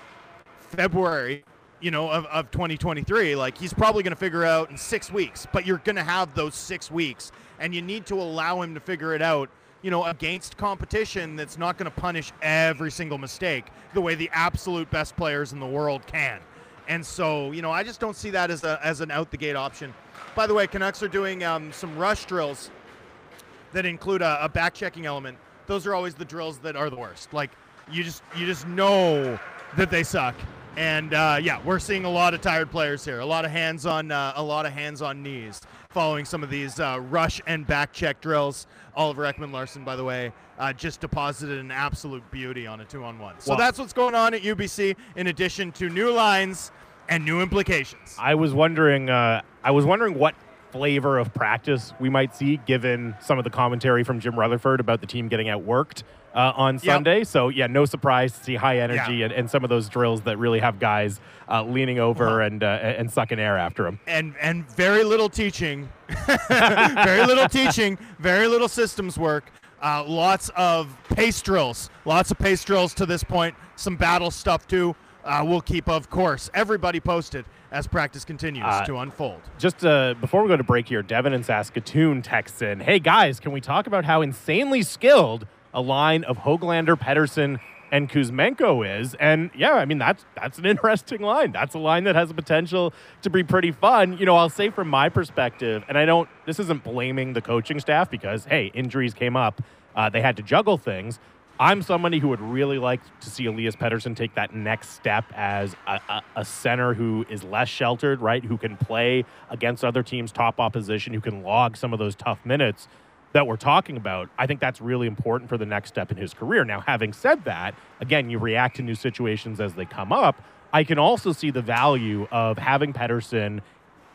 February, you know, of, of 2023. Like he's probably going to figure out in six weeks, but you're going to have those six weeks, and you need to allow him to figure it out. You know, against competition that's not going to punish every single mistake the way the absolute best players in the world can. And so, you know, I just don't see that as a as an out the gate option. By the way, Canucks are doing um, some rush drills that include a, a back checking element. Those are always the drills that are the worst. Like you just you just know that they suck. And uh, yeah, we're seeing a lot of tired players here. A lot of hands on uh, a lot of hands on knees following some of these uh, rush and back check drills. Oliver Ekman-Larsson, by the way, uh, just deposited an absolute beauty on a two on one. So Wow. that's what's going on at UBC. In addition to new lines and new implications. I was wondering. Uh, I was wondering what flavor of practice we might see, given some of the commentary from Jim Rutherford about the team getting outworked uh, on Sunday. So yeah, no surprise to see high energy Yeah. and, and some of those drills that really have guys uh, leaning over Uh-huh. and uh, and sucking air after them. and and very little teaching, very little teaching, very little systems work. Uh, lots of pace drills, lots of pace drills to this point. Some battle stuff too. Uh, we'll keep, of course, everybody posted as practice continues Uh, to unfold. Just uh, before we go to break here, Devin in Saskatoon texts in, "Hey guys, can we talk about how insanely skilled a line of Hoglander, Pettersson, and Kuzmenko is?" And yeah, I mean that's that's an interesting line. That's a line that has the potential to be pretty fun. You know, I'll say from my perspective, and I don't. This isn't blaming the coaching staff because hey, injuries came up. Uh, they had to juggle things. I'm somebody who would really like to see Elias Pettersson take that next step as a, a, a, center who is less sheltered, right? Who can play against other teams' top opposition, who can log some of those tough minutes that we're talking about. I think that's really important for the next step in his career. Now, having said that, again, you react to new situations as they come up. I can also see the value of having Pettersson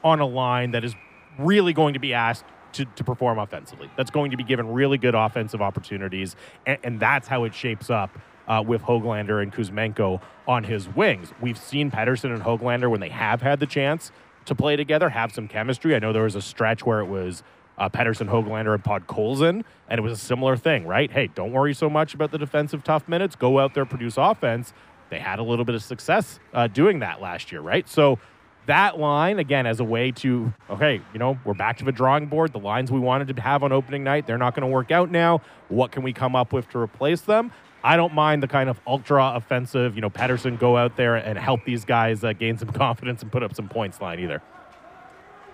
on a line that is really going to be asked to, to perform offensively. That's going to be given really good offensive opportunities, and, and that's how it shapes up uh, with Hoglander and Kuzmenko on his wings. We've seen Pettersson and Hoglander when they have had the chance to play together have some chemistry. I know there was a stretch where it was uh, Pettersson, Hoglander, and Podkolzin, and it was a similar thing, right? Hey, don't worry so much about the defensive tough minutes. Go out there, produce offense. They had a little bit of success uh, doing that last year, right? So that line again as a way to okay you know we're back to the drawing board. The lines we wanted to have on opening night they're not going to work out now. What can we come up with to replace them? I don't mind the kind of ultra offensive you know pettersson go out there and help these guys uh, gain some confidence and put up some points line either.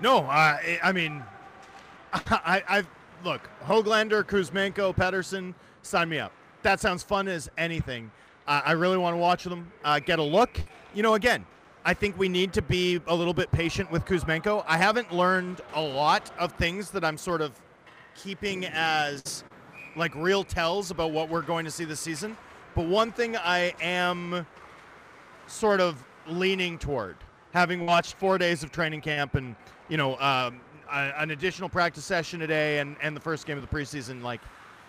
No uh, i mean I, I look hoglander kuzmenko pettersson sign me up. That sounds fun as anything. I really want to watch them uh, get a look. You know again I think we need to be a little bit patient with Kuzmenko. I haven't learned a lot of things that I'm sort of keeping as like real tells about what we're going to see this season. But one thing I am sort of leaning toward, having watched four days of training camp and you know um, a, an additional practice session today and, and the first game of the preseason, like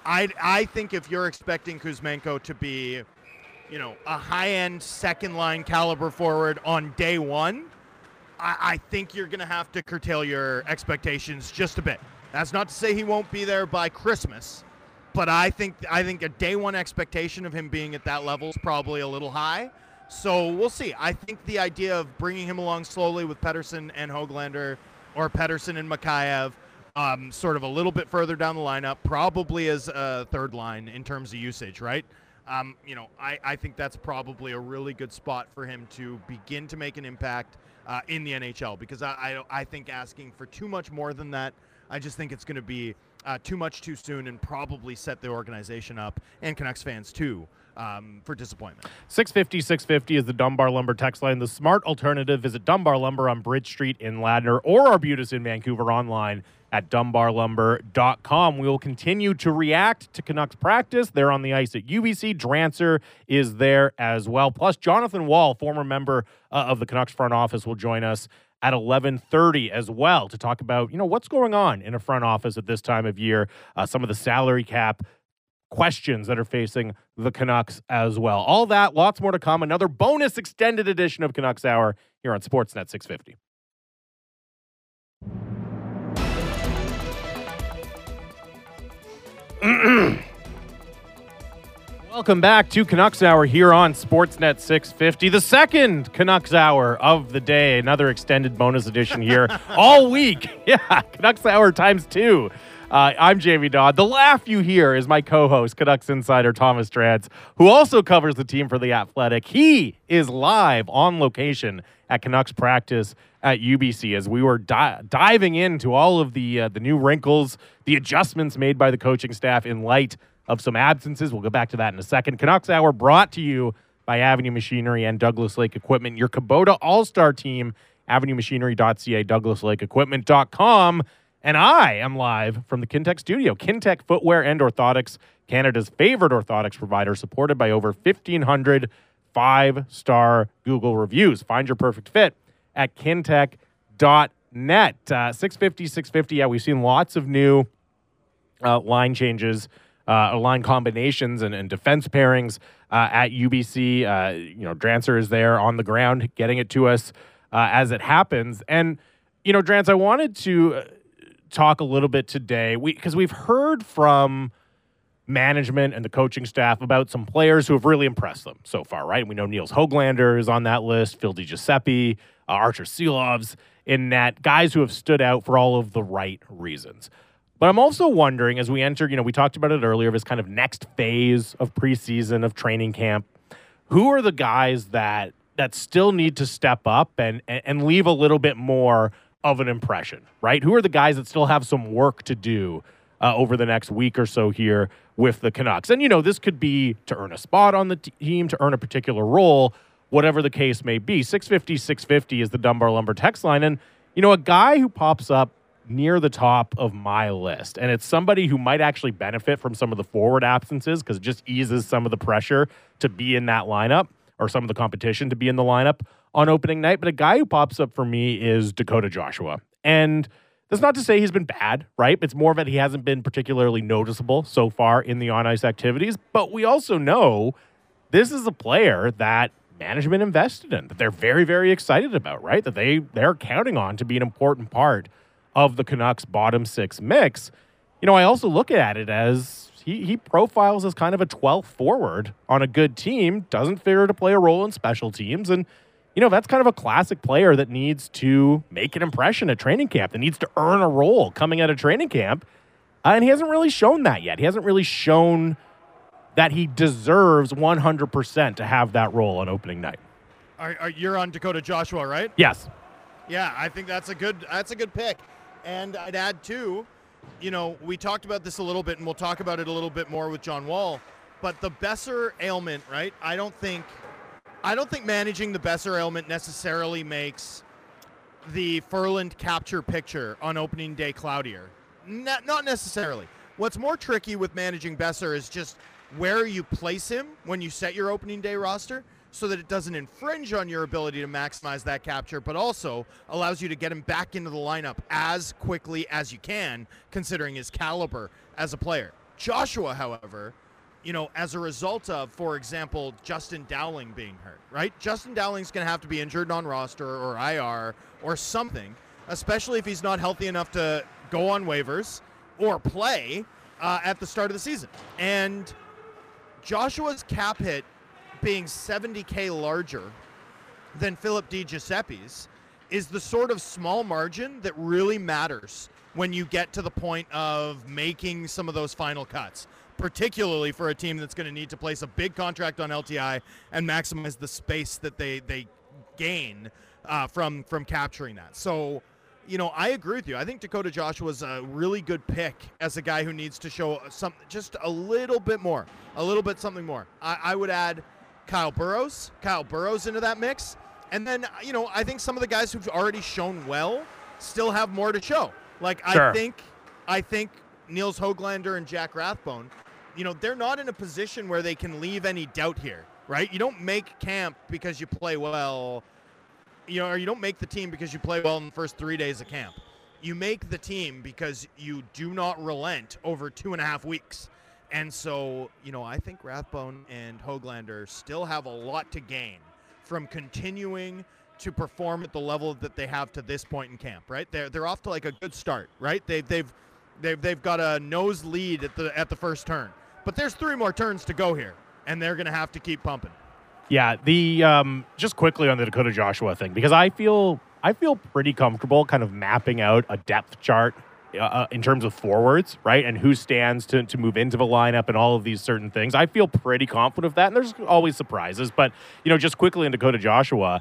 I I think if you're expecting Kuzmenko to be you know, a high end second line caliber forward on day one, I, I think you're going to have to curtail your expectations just a bit. That's not to say he won't be there by Christmas, but I think I think a day one expectation of him being at that level is probably a little high. So we'll see. I think the idea of bringing him along slowly with Pettersson and Hoglander, or Pettersson and Mikheyev, um, sort of a little bit further down the lineup, probably as a third line in terms of usage, right? Um, you know, I, I think that's probably a really good spot for him to begin to make an impact uh, in the NHL because I, I, I, think asking for too much more than that, I just think it's going to be uh, too much too soon and probably set the organization up and Canucks fans too. Um, for disappointment. 650 650 is the Dunbar Lumber text line. The smart alternative visit Dunbar Lumber on Bridge Street in Ladner or Arbutus in Vancouver online at dunbarlumber.com. We will continue to react to Canucks practice. They're on the ice at UBC. Drancer is there as well. Plus, Jonathan Wall, former member uh, of the Canucks front office, will join us at 11:30 as well to talk about you know what's going on in a front office at this time of year, uh, some of the salary cap questions that are facing the Canucks as well. All that, lots more to come. Another bonus extended edition of Canucks Hour here on Sportsnet 650. Welcome back to Canucks Hour here on Sportsnet 650, the second Canucks Hour of the day. Another extended bonus edition here all week. Yeah, Canucks Hour times two. Uh, I'm Jamie Dodd. The laugh you hear is my co host, Canucks Insider Thomas Drance, who also covers the team for The Athletic. He is live on location at Canucks practice at UBC as we were di- diving into all of the uh, the new wrinkles, the adjustments made by the coaching staff in light of some absences. We'll go back to that in a second. Canucks Hour brought to you by Avenue Machinery and Douglas Lake Equipment. Your Kubota All Star team, avenuemachinery.ca, douglaslakeequipment.com. And I am live from the Kintec studio. Kintec Footwear and Orthotics, Canada's favorite orthotics provider, supported by over 1,500 five star Google reviews. Find your perfect fit at kintec.net. Uh, 650, 650. Yeah, we've seen lots of new uh, line changes, uh, line combinations, and, and defense pairings uh, at UBC. Uh, you know, Drancer is there on the ground getting it to us uh, as it happens. And, you know, Drance, I wanted to talk a little bit today because we, we've heard from management and the coaching staff about some players who have really impressed them so far, right? We know Nils Hoglander is on that list, Phil DiGiuseppe, uh, Arturs Silovs in that, guys who have stood out for all of the right reasons. But I'm also wondering, as we enter, you know, we talked about it earlier, this kind of next phase of preseason, of training camp, who are the guys that that still need to step up and, and leave a little bit more of an impression, right? Who are the guys that still have some work to do uh, over the next week or so here with the Canucks. And, you know, this could be to earn a spot on the team, to earn a particular role, whatever the case may be. 650 650 is the Dunbar Lumber text line. And, you know, a guy who pops up near the top of my list, and it's somebody who might actually benefit from some of the forward absences because it just eases some of the pressure to be in that lineup or some of the competition to be in the lineup on opening night. But a guy who pops up for me is Dakota Joshua. And that's not to say he's been bad, right? It's more that he hasn't been particularly noticeable so far in the on ice activities. But we also know this is a player that management invested in, that they're very, very excited about, right? That they they're counting on to be an important part of the Canucks bottom six mix. You know, I also look at it as he, he profiles as kind of a 12th forward on a good team, doesn't figure to play a role in special teams. And, you know, that's kind of a classic player that needs to make an impression at training camp, that needs to earn a role coming out of training camp. Uh, and he hasn't really shown that yet. He hasn't really shown that he deserves 100% to have that role on opening night. Are, are, you're on Dakota Joshua, right? Yes. Yeah, I think that's a good that's a good pick. And I'd add too, you know, we talked about this a little bit, and we'll talk about it a little bit more with John Wall. But the Boeser ailment, right? I don't think, I don't think managing the Boeser ailment necessarily makes the Furland capture picture on opening day cloudier. Not, not necessarily. What's more tricky with managing Boeser is just where you place him when you set your opening day roster so that it doesn't infringe on your ability to maximize that capture, but also allows you to get him back into the lineup as quickly as you can, considering his caliber as a player. Joshua, however, you know, as a result of, for example, Justin Dowling being hurt, right? Justin Dowling's going to have to be injured on roster or IR or something, especially if he's not healthy enough to go on waivers or play uh, at the start of the season. And Joshua's cap hit being 70K larger than Philip Di Giuseppe's is the sort of small margin that really matters when you get to the point of making some of those final cuts, particularly for a team that's going to need to place a big contract on LTI and maximize the space that they, they gain uh, from, from capturing that. So, you know, I agree with you. I think Dakota Joshua is a really good pick as a guy who needs to show some just a little bit more, a little bit something more. I, I would add – Kyle Burroughs, Kyle Burroughs into that mix. And then, you know, I think some of the guys who've already shown well still have more to show. Like sure. I think I think Nils Hoglander and Jack Rathbone, you know, they're not in a position where they can leave any doubt here, right? You don't make camp because you play well, you know, or you don't make the team because you play well in the first three days of camp. You make the team because you do not relent over two and a half weeks. And so, you know, I think Rathbone and Hoglander still have a lot to gain from continuing to perform at the level that they have to this point in camp, right? They're they're off to like a good start, right? They've they've they've they've got a nose lead at the at the first turn. But there's three more turns to go here, and they're gonna have to keep pumping. Yeah, the um, just quickly on the Dakota Joshua thing because I feel I feel pretty comfortable kind of mapping out a depth chart uh, uh, in terms of forwards, right? And who stands to, to move into the lineup and all of these certain things. I feel pretty confident of that. And there's always surprises. But, you know, just quickly in Dakota Joshua,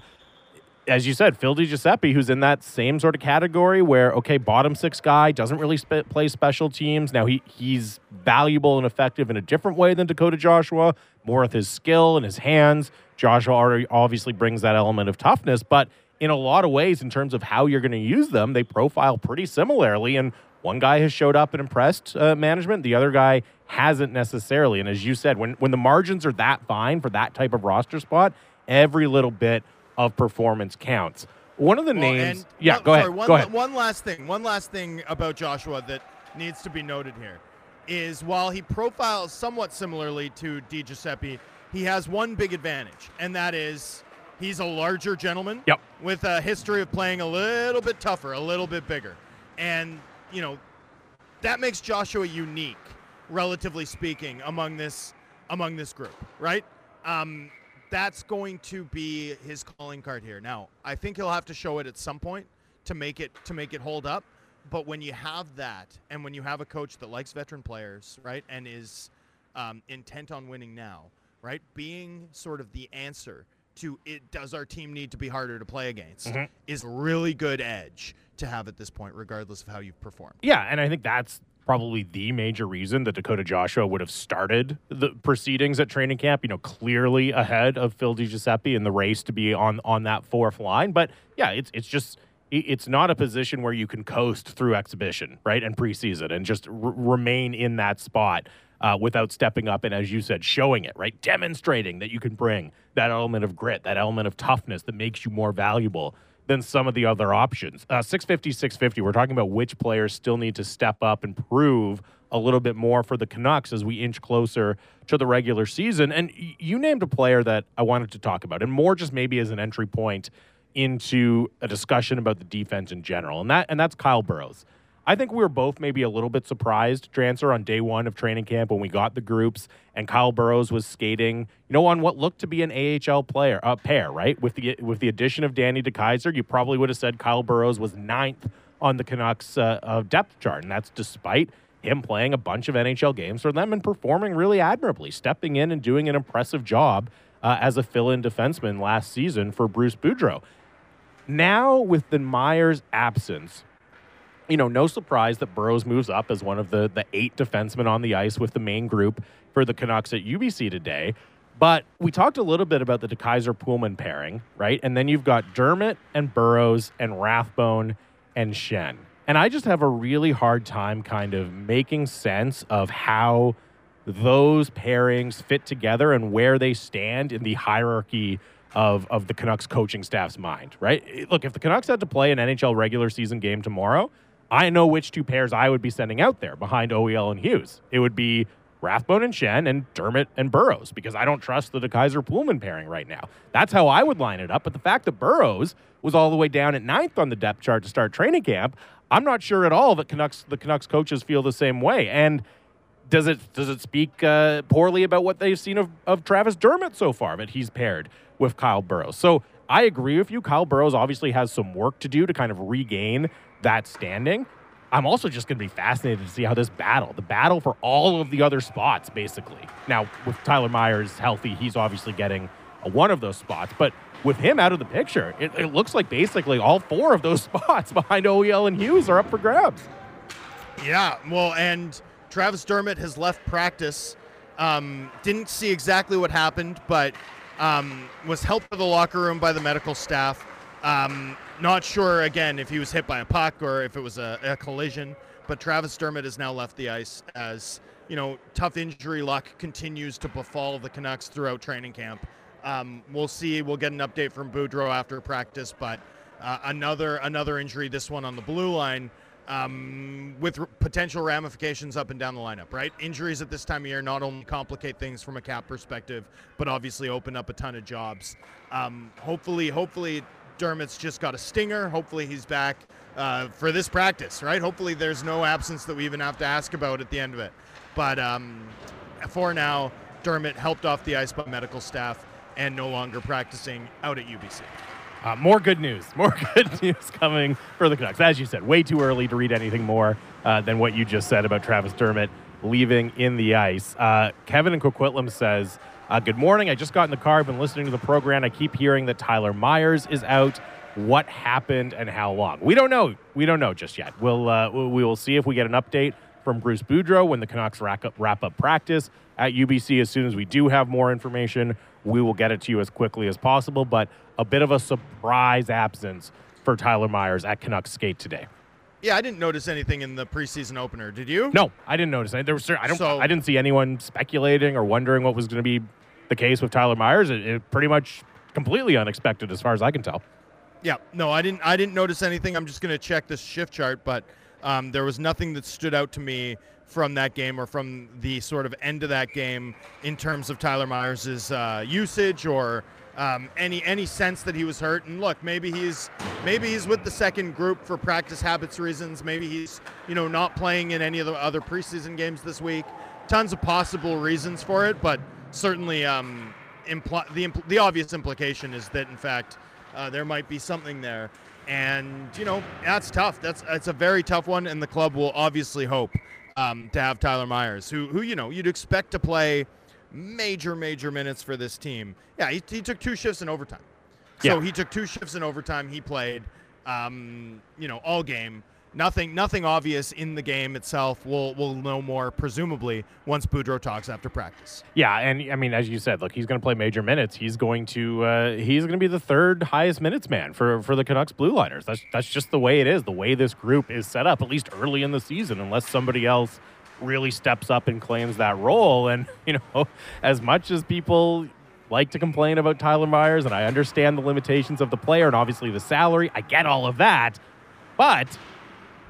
as you said, Phil DiGiuseppe, who's in that same sort of category where, okay, bottom six guy, doesn't really sp- play special teams. Now, he, he's valuable and effective in a different way than Dakota Joshua, more with his skill and his hands. Joshua obviously brings that element of toughness, but in a lot of ways, in terms of how you're going to use them, they profile pretty similarly. And one guy has showed up and impressed uh, management, the other guy hasn't necessarily. And as you said, when, when the margins are that fine for that type of roster spot, every little bit of performance counts. One of the well, names. yeah, no, go sorry, ahead. One, go ahead. One last thing. One last thing about Joshua that needs to be noted here is while he profiles somewhat similarly to Di Giuseppe, he has one big advantage, and that is He's a larger gentleman yep. with a history of playing a little bit tougher, a little bit bigger. And, you know, that makes Joshua unique, relatively speaking, among this among this group, right? Um, that's going to be his calling card here. Now, I think he'll have to show it at some point to make it to make it hold up. But when you have that, and when you have a coach that likes veteran players, right, and is um, intent on winning now, right, being sort of the answer to it does our team need to be harder to play against mm-hmm. is really good edge to have at this point regardless of how you've performed yeah and i think that's probably the major reason that Dakota Joshua would have started the proceedings at training camp, you know, clearly ahead of Phil DiGiuseppe in the race to be on on that fourth line. But yeah, it's it's just it's not a position where you can coast through exhibition, right, and preseason and just r- remain in that spot uh, without stepping up and, as you said, showing it, right, demonstrating that you can bring that element of grit, that element of toughness that makes you more valuable than some of the other options. Uh, 650, 650, we're talking about which players still need to step up and prove a little bit more for the Canucks as we inch closer to the regular season. And you named a player that I wanted to talk about, and more just maybe as an entry point into a discussion about the defense in general. And that and that's Kyle Burroughs. I think we were both maybe a little bit surprised, Drancer, on day one of training camp when we got the groups and Kyle Burroughs was skating, you know, on what looked to be an AHL player uh, pair, right? With the with the addition of Danny DeKeyser, you probably would have said Kyle Burroughs was ninth on the Canucks uh, depth chart, and that's despite him playing a bunch of NHL games for them and performing really admirably, stepping in and doing an impressive job uh, as a fill-in defenseman last season for Bruce Boudreau. Now, with the Myers absence, you know, no surprise that Burroughs moves up as one of the, the eight defensemen on the ice with the main group for the Canucks at UBC today. But we talked a little bit about the DeKeyser Poolman pairing, right? And then you've got Dermott and Burroughs and Rathbone and Schenn. And I just have a really hard time kind of making sense of how those pairings fit together and where they stand in the hierarchy of, of the Canucks coaching staff's mind, right? Look, if the Canucks had to play an NHL regular season game tomorrow, I know which two pairs I would be sending out there behind OEL and Hughes. It would be Rathbone and Schenn and Dermott and Burroughs because I don't trust the DeKeyser Poolman pairing right now. That's how I would line it up. But the fact that Burroughs was all the way down at ninth on the depth chart to start training camp, I'm not sure at all that Canucks the Canucks coaches feel the same way. And does it does it speak uh, poorly about what they've seen of, of Travis Dermott so far that he's paired with Kyle Burroughs? So I agree with you. Kyle Burroughs obviously has some work to do to kind of regain that standing. I'm also just going to be fascinated to see how this battle, the battle for all of the other spots, basically. Now, with Tyler Myers healthy, he's obviously getting one of those spots, but with him out of the picture, it, it looks like basically all four of those spots behind OEL and Hughes are up for grabs. Yeah, well, and Travis Dermott has left practice. Um, didn't see exactly what happened, but um, was helped to the locker room by the medical staff. Um, not sure again if he was hit by a puck or if it was a, a, collision, but Travis Dermott has now left the ice as you know tough injury luck continues to befall the Canucks throughout training camp. Um, we'll see. We'll get an update from Boudreau after practice, but uh, another another injury. This one on the blue line. Um, with r- potential ramifications up and down the lineup, right? Injuries at this time of year not only complicate things from a cap perspective, but obviously open up a ton of jobs. Um, hopefully, hopefully Dermott's just got a stinger. Hopefully he's back uh, for this practice, right? Hopefully there's no absence that we even have to ask about at the end of it. But um, for now, Dermott helped off the ice by medical staff and no longer practicing out at UBC. Uh, more good news. More good news coming for the Canucks. As you said, way too early to read anything more uh, than what you just said about Travis Dermott leaving in the ice. Uh, Kevin and Coquitlam says uh, good morning. I just got in the car. I've been listening to the program. I keep hearing that Tyler Myers is out. What happened and how long? We don't know. We don't know just yet. We'll uh, we will see if we get an update from Bruce Boudreau when the Canucks wrap up, wrap up practice at UBC. As soon as we do have more information, we will get it to you as quickly as possible. But a bit of a surprise absence for Tyler Myers at Canucks skate today. Yeah, I didn't notice anything in the preseason opener. Did you? No, I didn't notice. There was I don't so, I didn't see anyone speculating or wondering what was going to be the case with Tyler Myers. It, it, pretty much completely unexpected as far as I can tell. Yeah, no, I didn't. I didn't notice anything. I'm just going to check this shift chart, but um, there was nothing that stood out to me from that game or from the sort of end of that game in terms of Tyler Myers' uh, usage or um, any any sense that he was hurt. And look, maybe he's maybe he's with the second group for practice habits reasons. Maybe he's you know not playing in any of the other preseason games this week. Tons of possible reasons for it, but certainly um, impl- the impl- the obvious implication is that in fact uh, there might be something there. And you know that's tough. That's that's a very tough one, and the club will obviously hope um, to have Tyler Myers, who who you know you'd expect to play major, major minutes for this team. Yeah, he, he took two shifts in overtime. So yeah. he took two shifts in overtime. He played, um, you know, all game. Nothing nothing obvious in the game itself. We'll we'll know more presumably once Boudreau talks after practice. Yeah, and I mean, as you said, look, he's going to play major minutes. He's going to uh, he's going to be the third highest minutes man for for the Canucks blue liners. That's that's just the way it is. The way this group is set up, at least early in the season, unless somebody else really steps up and claims that role. And you know, as much as people like to complain about Tyler Myers, and I understand the limitations of the player and obviously the salary, I get all of that, but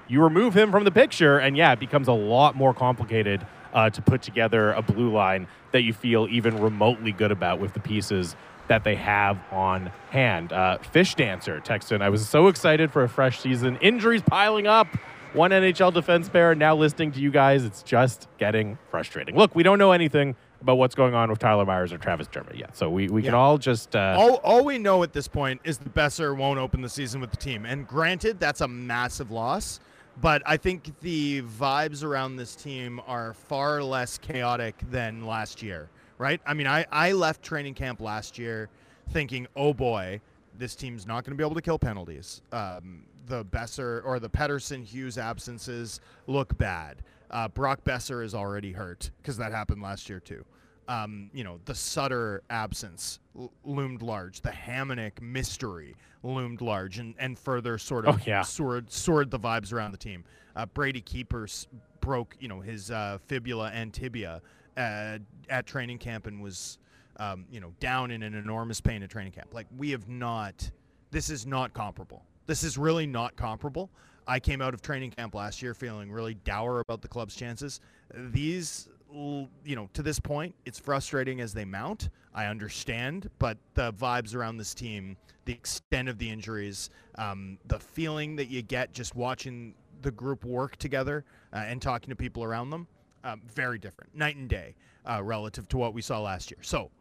you remove him from the picture, and yeah, it becomes a lot more complicated uh, to put together a blue line that you feel even remotely good about with the pieces that they have on hand. Uh, Fish Dancer texted, I was so excited for a fresh season. Injuries piling up. One NHL defense pair. Now listening to you guys, it's just getting frustrating. Look, we don't know anything about what's going on with Tyler Myers or Travis Dermott yet. So we, we can all just. Uh, all, all we know at this point is the Boeser won't open the season with the team. And granted, that's a massive loss. But I think the vibes around this team are far less chaotic than last year, right? I mean, I, I left training camp last year thinking, oh boy, this team's not going to be able to kill penalties. Um, the Boeser or the Pettersson Hughes absences look bad. Uh, Brock Boeser is already hurt because that happened last year too. Um, you know, the Sutter absence l- loomed large. The Hamonic mystery loomed large and, and further sort of Oh, yeah. soared, soared the vibes around the team. Uh, Brady Keepers broke, you know, his uh, fibula and tibia uh, at training camp and was, um, you know, down in an enormous pain at training camp. Like we have not. This is not comparable. This is really not comparable. I came out of training camp last year feeling really dour about the club's chances. These, you know, to this point, it's frustrating as they mount. I understand, but the vibes around this team, the extent of the injuries, um, the feeling that you get just watching the group work together uh, and talking to people around them, um, very different, night and day, uh, relative to what we saw last year. So,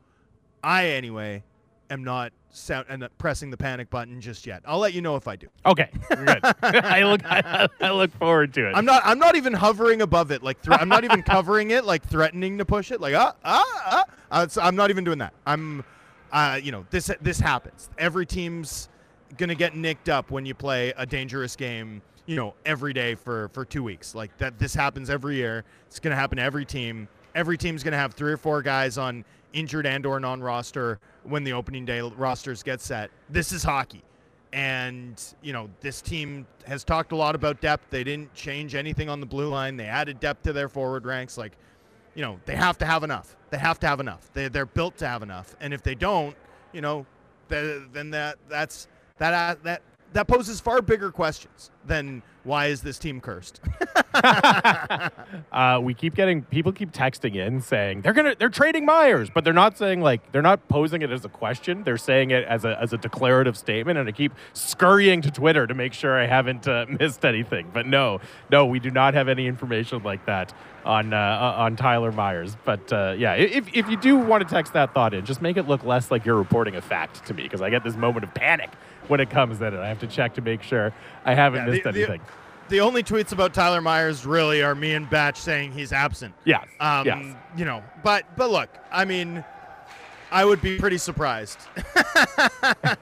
I anyway am not sound and pressing the panic button just yet. I'll let you know if I do. okay, good. I look I, I look forward to it. I'm not. I'm not even hovering above it. Like thre- I'm not even covering it. Like threatening to push it. Like ah ah ah. Uh, I'm not even doing that. I'm, uh, you know, this this happens. Every team's gonna get nicked up when you play a dangerous game. You know, every day for for two weeks. Like that. This happens every year. It's gonna happen to every team. Every team's gonna have three or four guys on injured and or non-roster when the opening day rosters get set. This is hockey. And, you know, this team has talked a lot about depth. They didn't change anything on the blue line. They added depth to their forward ranks. Like, you know, they have to have enough. They have to have enough. They, they're built to have enough. And if they don't, you know, th- then that that's that uh, that that poses far bigger questions than why is this team cursed? uh, we keep getting people keep texting in saying they're gonna they're trading Myers, but they're not saying like they're not posing it as a question. They're saying it as a as a declarative statement, and I keep scurrying to Twitter to make sure I haven't uh, missed anything. But no, no, we do not have any information like that on uh, on Tyler Myers. But uh, yeah, if if you do want to text that thought in, just make it look less like you're reporting a fact to me because I get this moment of panic when it comes in, I have to check to make sure I haven't Yeah, missed the- the- anything. the only tweets about Tyler Myers really are me and Batch saying he's absent. Yeah. Um, yes. you know, but but look, I mean, I would be pretty surprised.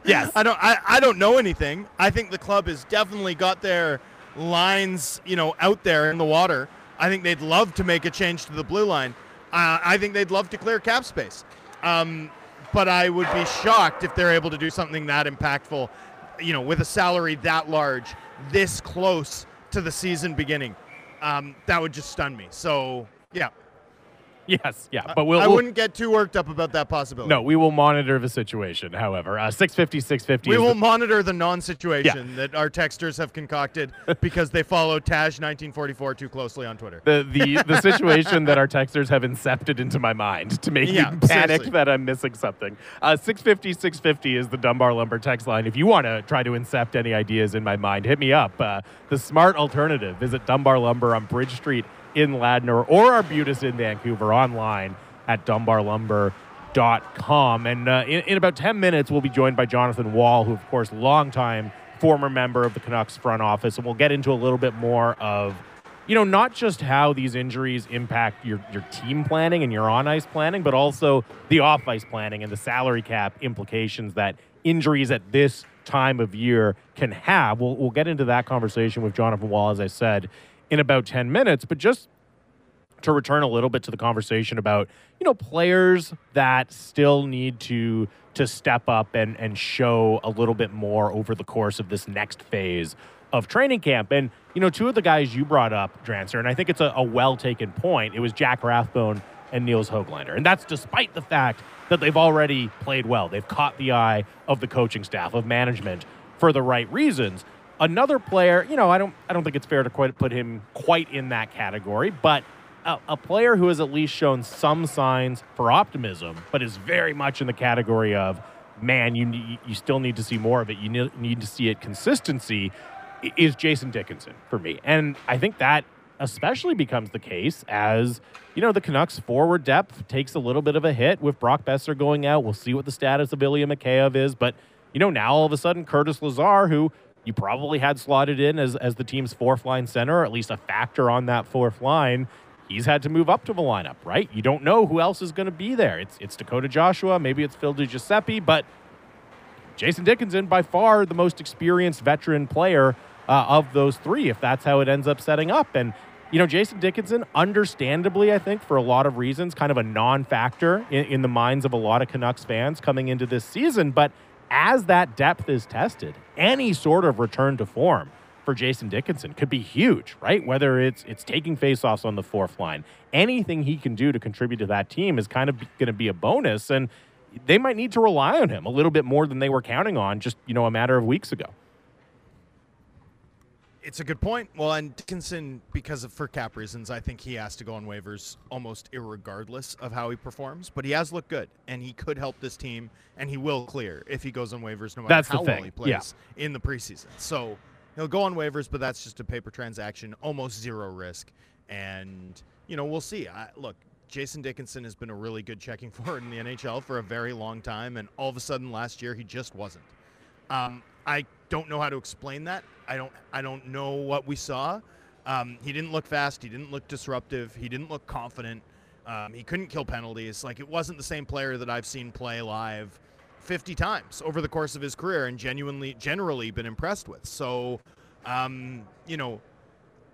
Yes. I don't I, I don't know anything. I think the club has definitely got their lines, you know, out there in the water. I think they'd love to make a change to the blue line. Uh, I think they'd love to clear cap space. Um, but I would be shocked if they're able to do something that impactful, you know, with a salary that large, this close to the season beginning. Um, that would just stun me. So yeah, Yes, yeah, but we'll, I we'll- wouldn't get too worked up about that possibility. no, we will monitor the situation. However, uh, 650, 650 We will the- monitor the non-situation that our texters have concocted because they follow Taj 1944 too closely on Twitter. the, the, the situation that our texters have incepted into my mind to make Yeah, me panic seriously. that I'm missing something. Uh, 650, 650 is the Dunbar Lumber text line. If you want to try to incept any ideas in my mind, hit me up. Uh, the smart alternative, visit Dunbar Lumber on Bridge Street in Ladner or Arbutus in Vancouver online at dunbarlumber.com. And uh, in, in about 10 minutes, we'll be joined by Jonathan Wall, who, of course, longtime former member of the Canucks front office. And we'll get into a little bit more of you know, not just how these injuries impact your, your team planning and your on ice planning, but also the off ice planning and the salary cap implications that injuries at this time of year can have. We'll, we'll get into that conversation with Jonathan Wall, as I said, in about 10 minutes. But just to return a little bit to the conversation about, you know, players that still need to to step up and, and show a little bit more over the course of this next phase of training camp. And, you know, two of the guys you brought up, Drancer, and I think it's a, a well taken point, it was Jack Rathbone and Nils Hoglander. And that's despite the fact that they've already played well. They've caught the eye of the coaching staff, of management for the right reasons. Another player, you know, I don't I don't think it's fair to quite put him quite in that category, but a, a player who has at least shown some signs for optimism, but is very much in the category of man, you you still need to see more of it. You need, need to see it consistency. Is Jason Dickinson for me, and I think that especially becomes the case as you know the Canucks forward depth takes a little bit of a hit with Brock Boeser going out. We'll see what the status of Ilya Mikheyev is, but you know now all of a sudden Curtis Lazar, who you probably had slotted in as as the team's fourth line center, or at least a factor on that fourth line. He's had to move up to the lineup, right? You don't know who else is going to be there. It's it's Dakota Joshua, maybe it's Phil DiGiuseppe, but Jason Dickinson, by far the most experienced veteran player uh, of those three, if that's how it ends up setting up. And, you know, Jason Dickinson, understandably, I think, for a lot of reasons, kind of a non factor in, in the minds of a lot of Canucks fans coming into this season. But as that depth is tested, any sort of return to form for Jason Dickinson could be huge, right? Whether it's it's taking faceoffs on the fourth line, anything he can do to contribute to that team is kind of going to be a bonus, and they might need to rely on him a little bit more than they were counting on just you know a matter of weeks ago. It's a good point. Well, and Dickinson, because of for cap reasons, I think he has to go on waivers almost regardless of how he performs. But he has looked good, and he could help this team, and he will clear if he goes on waivers, no matter That's how well he plays Yeah. in the preseason. So he'll go on waivers, but that's just a paper transaction, almost zero risk. And you know, we'll see. I, look, Jason Dickinson has been a really good checking forward in the NHL for a very long time, and all of a sudden last year he just wasn't. Um, I don't know how to explain that. I don't. I don't know what we saw. Um, he didn't look fast. He didn't look disruptive. He didn't look confident. Um, he couldn't kill penalties. Like it wasn't the same player that I've seen play live 50 times over the course of his career and genuinely, generally been impressed with. So, um, you know,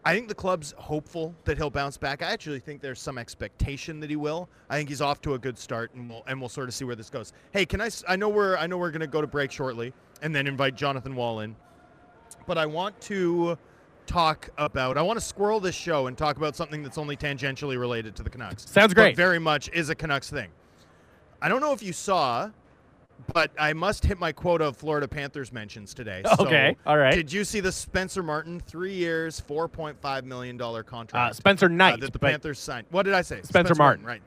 I think the club's hopeful that he'll bounce back. I actually think there's some expectation that he will. I think he's off to a good start, and we'll and we'll sort of see where this goes. Hey, can I? I know we're I know we're going to go to break shortly, and then invite Jonathan Wall in, but I want to talk about. I want to squirrel this show and talk about something that's only tangentially related to the Canucks. Sounds but great. very much is a Canucks thing. I don't know if you saw, but I must hit my quota of Florida Panthers mentions today. Okay, So, all right. Did you see the Spencer Martin three years, four point five million dollar contract? Uh, Spencer uh, Knight, that the Panthers signed. What did I say? Spencer Martin. right?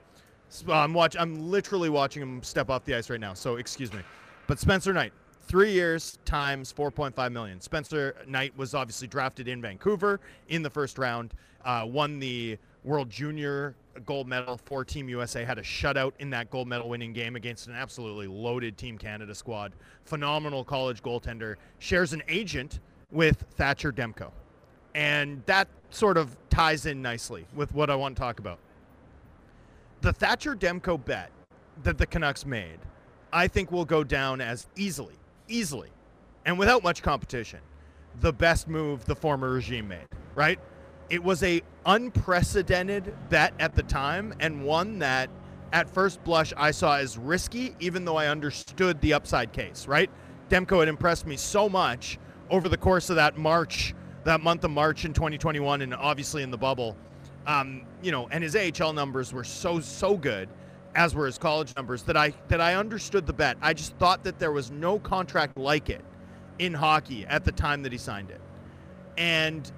S- uh, I'm watch. I'm literally watching him step off the ice right now. So excuse me, but Spencer Knight, three years times 4.5 million. Spencer Knight was obviously drafted in Vancouver in the first round. Uh, won the World Junior gold medal for Team USA. Had a shutout in that gold medal winning game against an absolutely loaded Team Canada squad. Phenomenal college goaltender. Shares an agent with Thatcher Demko. And that sort of ties in nicely with what I want to talk about. The Thatcher Demko bet that the Canucks made, I think will go down as easily, easily, and without much competition, the best move the former regime made, right? It was a unprecedented bet at the time and one that at first blush I saw as risky even though I understood the upside case, right? Demko had impressed me so much over the course of that March, that month of March in 2021 and obviously in the bubble. Um, you know, and his AHL numbers were so so good as were his college numbers that I that I understood the bet. I just thought that there was no contract like it in hockey at the time that he signed it. And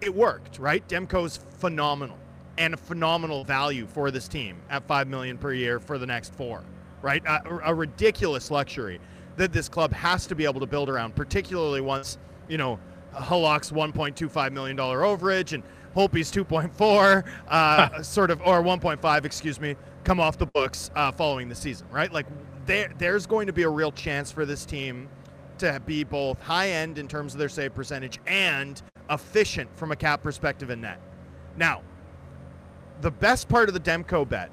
it worked, right? Demko's phenomenal and a phenomenal value for this team at 5 million per year for the next 4, right? A, a ridiculous luxury that this club has to be able to build around, particularly once, you know, Halak's 1.25 million dollar overage and Holtby's 2.4 uh, sort of or 1.5, excuse me, come off the books uh, following the season, right? Like there there's going to be a real chance for this team to be both high end in terms of their save percentage and efficient from a cap perspective in net. Now, the best part of the Demko bet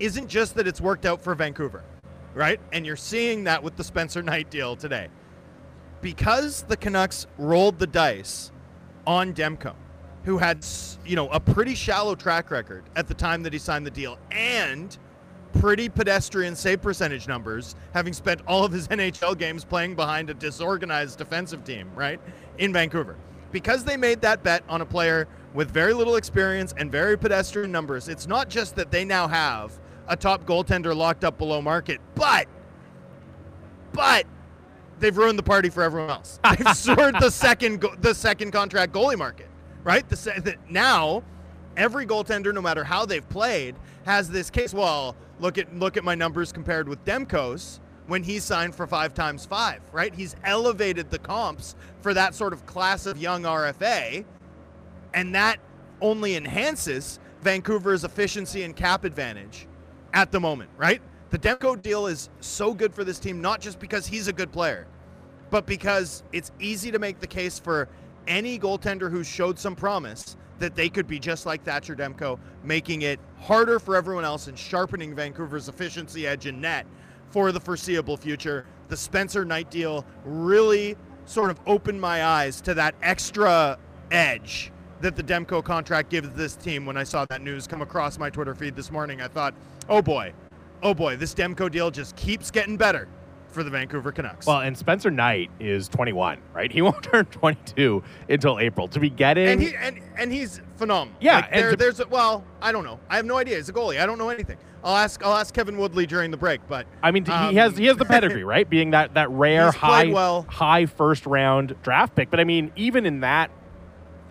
isn't just that it's worked out for Vancouver, right? And you're seeing that with the Spencer Knight deal today. Because the Canucks rolled the dice on Demko, who had, you know, a pretty shallow track record at the time that he signed the deal and pretty pedestrian save percentage numbers, having spent all of his NHL games playing behind a disorganized defensive team, right, in Vancouver. Because they made that bet on a player with very little experience and very pedestrian numbers, it's not just that they now have a top goaltender locked up below market, but but they've ruined the party for everyone else. They've soared the second go- the second contract goalie market, right? The, the now every goaltender, no matter how they've played, has this case. Well, look at look at my numbers compared with Demko's when he signed for five times five, right? He's elevated the comps for that sort of class of young RFA, and that only enhances Vancouver's efficiency and cap advantage at the moment, right? The Demko deal is so good for this team, not just because he's a good player, but because it's easy to make the case for any goaltender who showed some promise that they could be just like Thatcher Demko, making it harder for everyone else and sharpening Vancouver's efficiency edge in net for the foreseeable future. The Spencer Knight deal really sort of opened my eyes to that extra edge that the Demko contract gives this team when I saw that news come across my Twitter feed this morning. I thought, oh boy, oh boy, this Demko deal just keeps getting better for the Vancouver Canucks. Well, and Spencer Knight is 21, right? He won't turn 22 until April. To be getting and he and, and he's phenomenal. Yeah, like and there, to- there's a, well, I don't know. I have no idea. He's a goalie. I don't know anything. I'll ask I'll ask Kevin Woodley during the break, but I mean, um, he has he has the pedigree, right? Being that that rare high well. high first round draft pick. But I mean, even in that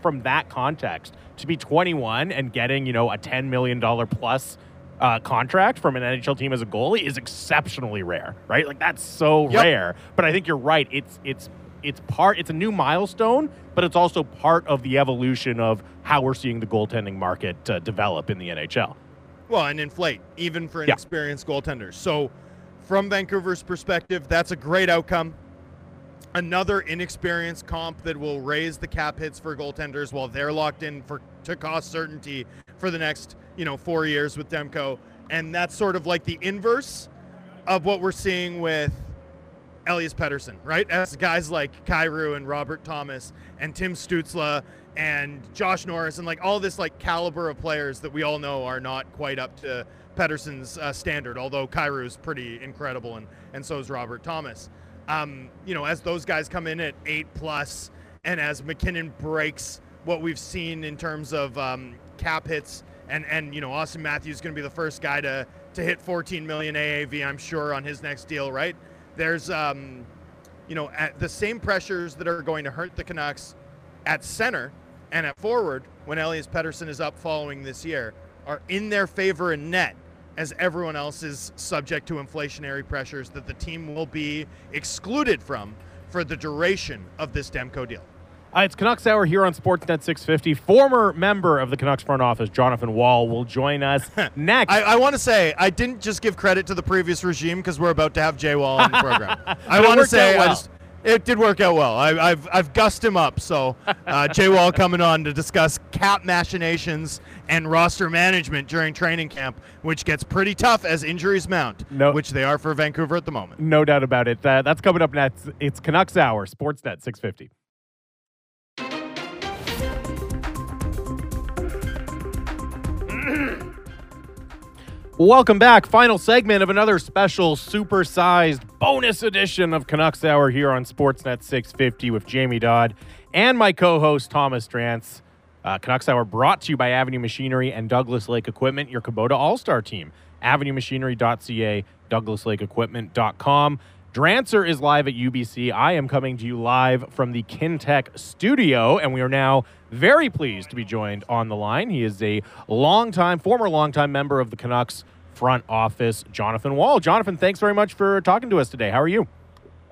from that context, to be 21 and getting you know a 10 million dollar plus uh, contract from an NHL team as a goalie is exceptionally rare, right? Like that's so Yep. rare. But I think you're right. It's it's it's part. It's a new milestone, but it's also part of the evolution of how we're seeing the goaltending market uh, develop in the NHL. well, and inflate even for Yeah. inexperienced goaltenders. So, from Vancouver's perspective, that's a great outcome. Another inexperienced comp that will raise the cap hits for goaltenders while they're locked in for to cost certainty for the next, you know, four years with Demko, and that's sort of like the inverse of what we're seeing with Elias Pettersson, right? As guys like Kyrou and Robert Thomas and Tim Stützle and Josh Norris and like all this like caliber of players that we all know are not quite up to Pettersson's uh, standard, although Kyrou is pretty incredible and, and so is Robert Thomas. Um, you know, as those guys come in at eight plus and as MacKinnon breaks what we've seen in terms of um, cap hits and, and, you know, Auston Matthews is going to be the first guy to, to hit 14 million AAV, I'm sure, on his next deal, right? There's, um, you know, the same pressures that are going to hurt the Canucks at center and at forward when Elias Pettersson is up following this year are in their favor in net as everyone else is subject to inflationary pressures that the team will be excluded from for the duration of this Demko deal. Uh, it's Canucks Hour here on Sportsnet 650. Former member of the Canucks front office, Jonathan Wall, will join us next. I, I want to say I didn't just give credit to the previous regime because we're about to have Jay Wall on the program. I want to say well. I just it did work out well. I, I've I've gussed him up. So uh, Jay Wall coming on to discuss cap machinations and roster management during training camp, which gets pretty tough as injuries mount, No- which they are for Vancouver at the moment. no doubt about it. Uh, that's coming up next. It's Canucks Hour, Sportsnet 650. Welcome back. Final segment of another special supersized bonus edition of Canucks Hour here on Sportsnet 650 with Jamie Dodd and my co host Thomas Drance. Uh, Canucks Hour brought to you by Avenue Machinery and Douglas Lake Equipment, your Kubota All Star team. AvenueMachinery.ca, DouglasLakeEquipment.com. Drancer is live at UBC. I am coming to you live from the Kintech studio, and we are now very pleased to be joined on the line. He is a longtime, former longtime member of the Canucks front office, Jonathan Wall. Jonathan, thanks very much for talking to us today. How are you?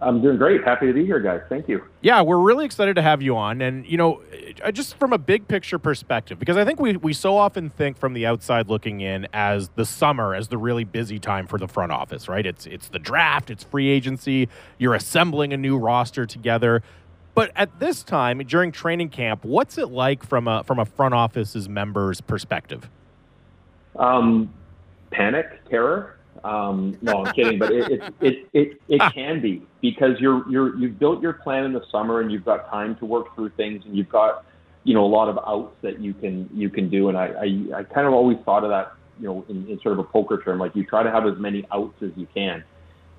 I'm doing great. Happy to be here, guys. Thank you. Yeah, we're really excited to have you on. And, you know, uh, just from a big picture perspective, because I think we, we so often think from the outside looking in as the summer, as the really busy time for the front office, right? It's, it's the draft, it's free agency, you're assembling a new roster together. But at this time, during training camp, what's it like from a, from a front office's member's perspective? Um, panic, terror. Um, no, I'm kidding, but it, it, it, it, it can be because you're, you're, you've built your plan in the summer and you've got time to work through things and you've got, you know, a lot of outs that you can, you can do. And I, I, I kind of always thought of that, you know, in, in sort of a poker term, like you try to have as many outs as you can.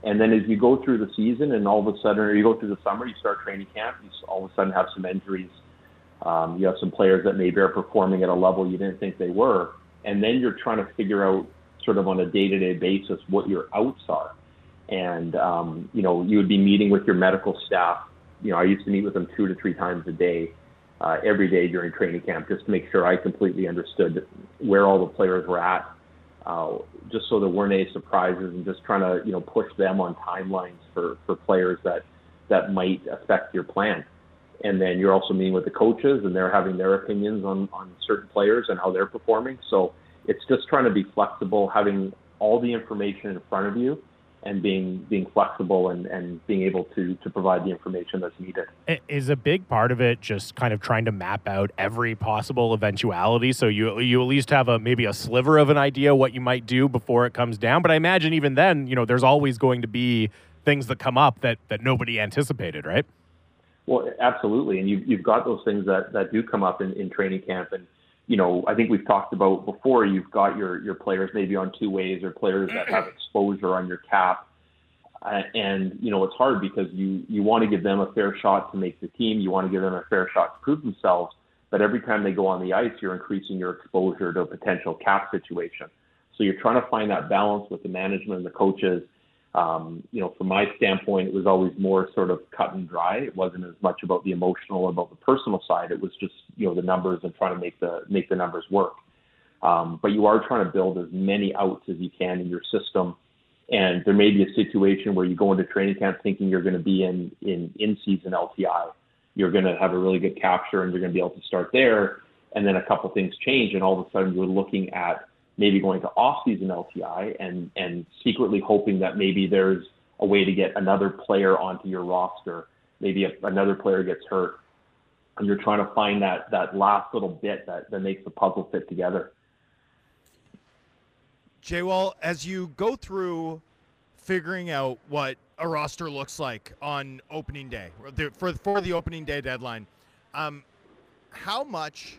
And then as you go through the season and all of a sudden, or you go through the summer, you start training camp, you all of a sudden have some injuries. Um, you have some players that maybe are performing at a level you didn't think they were. And then you're trying to figure out sort of on a day to day basis what your outs are. And, um, you know, you would be meeting with your medical staff. You know, I used to meet with them two to three times a day, uh, every day during training camp, just to make sure I completely understood where all the players were at, uh, just so there weren't any surprises and just trying to, you know, push them on timelines for, for players that, that might affect your plan. And then you're also meeting with the coaches and they're having their opinions on, on certain players and how they're performing. So, it's just trying to be flexible, having all the information in front of you and being being flexible and, and being able to to provide the information that's needed. Is a big part of it just kind of trying to map out every possible eventuality so you you at least have a maybe a sliver of an idea what you might do before it comes down. But I imagine even then, you know, there's always going to be things that come up that that nobody anticipated, right? Well, absolutely. And you've you've got those things that, that do come up in, in training camp and you know, I think we've talked about before. You've got your your players maybe on two ways, or players that have exposure on your cap, uh, and you know it's hard because you you want to give them a fair shot to make the team. You want to give them a fair shot to prove themselves. But every time they go on the ice, you're increasing your exposure to a potential cap situation. So you're trying to find that balance with the management and the coaches um, you know, from my standpoint, it was always more sort of cut and dry. It wasn't as much about the emotional, about the personal side. It was just, you know, the numbers and trying to make the make the numbers work. Um, but you are trying to build as many outs as you can in your system. And there may be a situation where you go into training camp thinking you're going to be in in in season LTI. You're going to have a really good capture and you're going to be able to start there. And then a couple things change, and all of a sudden you're looking at maybe going to off-season LTI and and secretly hoping that maybe there's a way to get another player onto your roster. Maybe another player gets hurt, and you're trying to find that that last little bit that that makes the puzzle fit together. Jay Wall, as you go through figuring out what a roster looks like on opening day for for the opening day deadline, um, how much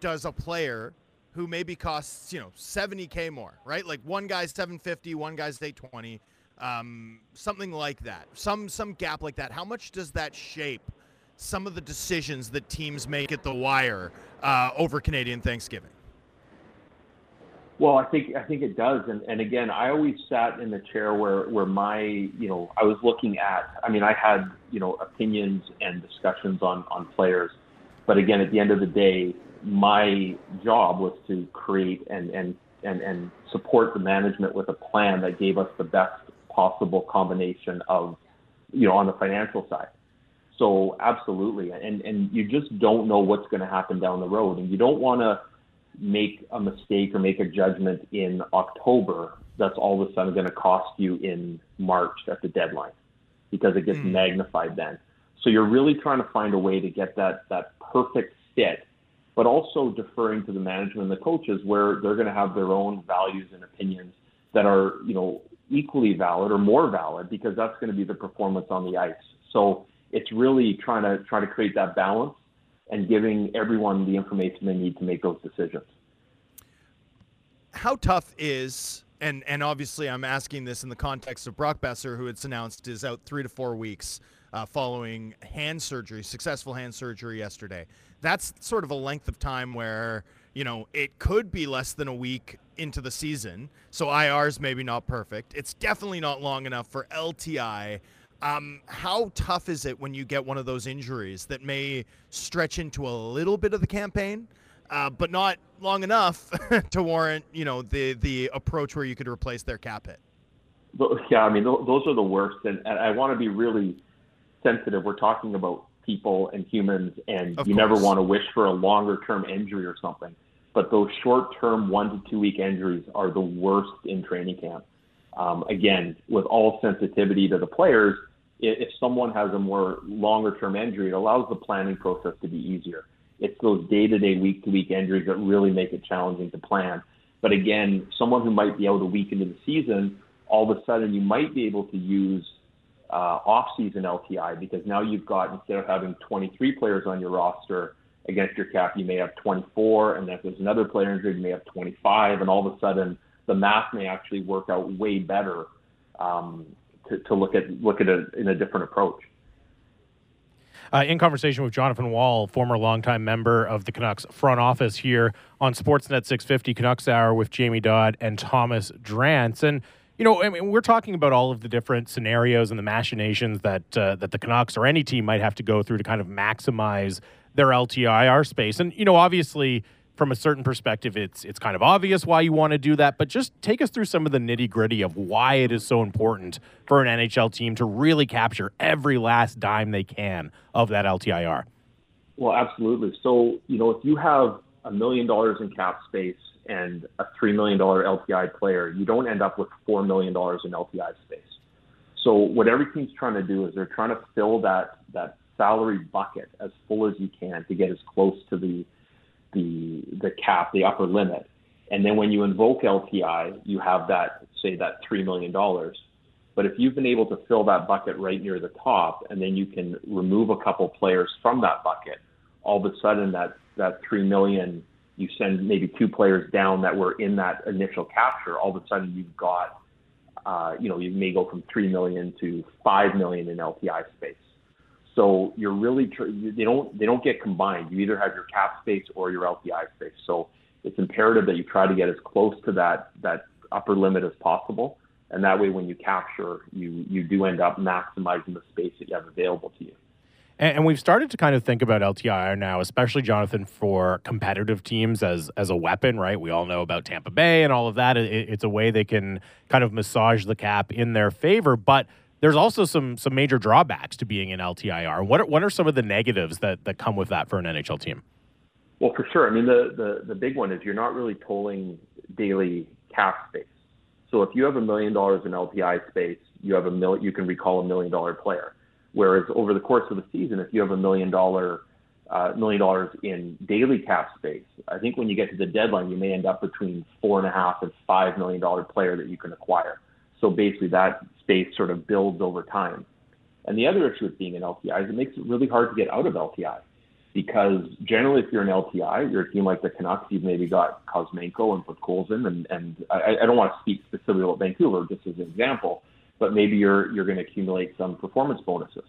does a player who maybe costs you know 70k more, right? Like one guy's 750, one guy's 820, um, something like that. Some some gap like that. How much does that shape some of the decisions that teams make at the wire uh, over Canadian Thanksgiving? Well, I think I think it does, and and again, I always sat in the chair where where my you know I was looking at. I mean, I had you know opinions and discussions on on players, but again, at the end of the day, my job was to create and, and, and, and support the management with a plan that gave us the best possible combination of, you know, on the financial side. So absolutely. And, and you just don't know what's going to happen down the road. And you don't want to make a mistake or make a judgment in October that's all of a sudden going to cost you in March at the deadline because it gets mm. magnified then. So you're really trying to find a way to get that, that perfect fit but also deferring to the management and the coaches where they're going to have their own values and opinions that are, you know, equally valid or more valid because that's going to be the performance on the ice. So it's really trying to try to create that balance and giving everyone the information they need to make those decisions. How tough is and and obviously I'm asking this in the context of Brock Boeser, who it's announced is out three to four weeks uh, following hand surgery, successful hand surgery yesterday. That's sort of a length of time where, you know, it could be less than a week into the season. So IR is maybe not perfect. It's definitely not long enough for LTI. Um, how tough is it when you get one of those injuries that may stretch into a little bit of the campaign, uh, but not long enough to warrant, you know, the the approach where you could replace their cap hit? Yeah, I mean, those are the worst, and, and I want to be really sensitive. We're talking about people and humans, and of you course. never want to wish for a longer term injury or something. But those short term one to two week injuries are the worst in training camp. Um, again, with all sensitivity to the players, if someone has a more longer term injury, it allows the planning process to be easier. It's those day to day, week to week injuries that really make it challenging to plan. But again, someone who might be out a week into the season all of a sudden you might be able to use uh, off-season LTI because now you've got instead of having 23 players on your roster against your cap, you may have 24, and then if there's another player injured, you may have 25, and all of a sudden the math may actually work out way better um, to, to look at look at it in a different approach. Uh, in conversation with Jonathan Wall, former longtime member of the Canucks front office here on Sportsnet 650 Canucks Hour with Jamie Dodd and Thomas Drance. And you know, I mean, we're talking about all of the different scenarios and the machinations that uh, that the Canucks or any team might have to go through to kind of maximize their LTIR space. And you know, obviously, from a certain perspective, it's it's kind of obvious why you want to do that. But just take us through some of the nitty gritty of why it is so important for an NHL team to really capture every last dime they can of that LTIR. Well, absolutely. So you know, if you have a million dollars in cap space and a $3 million LTI player, you don't end up with $4 million in LTI space. So what every team's trying to do is they're trying to fill that, that salary bucket as full as you can to get as close to the, the, the cap, the upper limit. And then when you invoke LTI, you have that, say that $3 million. But if you've been able to fill that bucket right near the top, and then you can remove a couple players from that bucket, all of a sudden that, that $3 million you send maybe two players down that were in that initial capture, all of a sudden you've got, uh, you know, you may go from three million to five million in LTI space. So you're really tr- they don't they don't get combined. You either have your cap space or your LTI space. So it's imperative that you try to get as close to that that upper limit as possible, and that way when you capture, you you do end up maximizing the space that you have available to you. And, and, we've started to kind of think about LTIR now, especially Jonathan for competitive teams as as a weapon, right? We all know about Tampa Bay and all of that. It, it's a way they can kind of massage the cap in their favor, but there's also some some major drawbacks to being an LTIR. What are, what are some of the negatives that that come with that for an NHL team? Well, for sure. I mean, the the the big one is you're not really tolling daily cap space. So if you have a million dollars in LTI space, you have a mil- you can recall a million dollar player Whereas over the course of the season, if you have a million dollar uh, million dollars in daily cap space, I think when you get to the deadline, you may end up between four and a half and five million dollar player that you can acquire. So basically, that space sort of builds over time. And the other issue with being an LTI is it makes it really hard to get out of LTI because generally, if you're an LTI, you're a team like the Canucks, you've maybe got Kuzmenko and Podkolzin, and and I, I don't want to speak specifically about Vancouver just as an example but maybe you're you're going to accumulate some performance bonuses.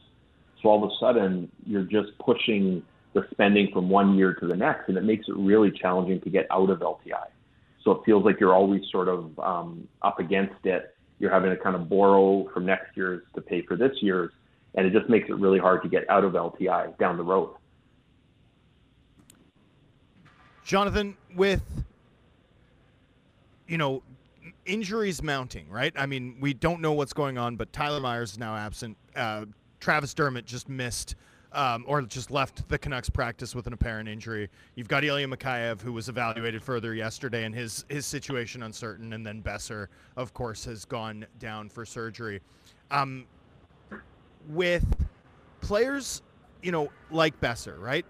So all of a sudden, you're just pushing the spending from one year to the next, and it makes it really challenging to get out of LTI. So it feels like you're always sort of um, up against it. You're having to kind of borrow from next year's to pay for this year's, and it just makes it really hard to get out of LTI down the road. Jonathan, with you know injuries mounting, right? I mean, we don't know what's going on, but Tyler Myers is now absent. Uh, Travis Dermott just missed um, or just left the Canucks practice with an apparent injury. You've got Ilya Mikheyev, who was evaluated further yesterday, and his his situation uncertain. And then Boeser, of course, has gone down for surgery. Um, with players, you know, like Boeser, right?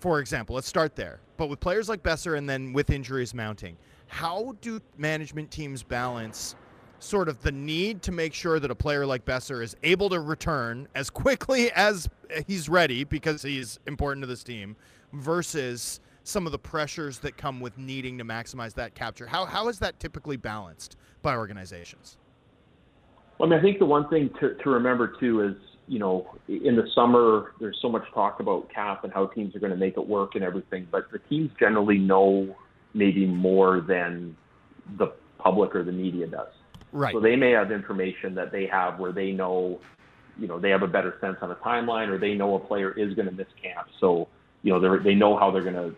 For example, let's start there. But with players like Boeser, and then with injuries mounting, how do management teams balance sort of the need to make sure that a player like Boeser is able to return as quickly as he's ready because he's important to this team versus some of the pressures that come with needing to maximize that capture? How, how is that typically balanced by organizations? Well, I mean, I think the one thing to, to remember too is, you know, in the summer, there's so much talk about cap and how teams are going to make it work and everything, but the teams generally know maybe more than the public or the media does. Right. So they may have information that they have where they know, you know, they have a better sense on a timeline, or they know a player is going to miss camp. So you know, they they know how they're going to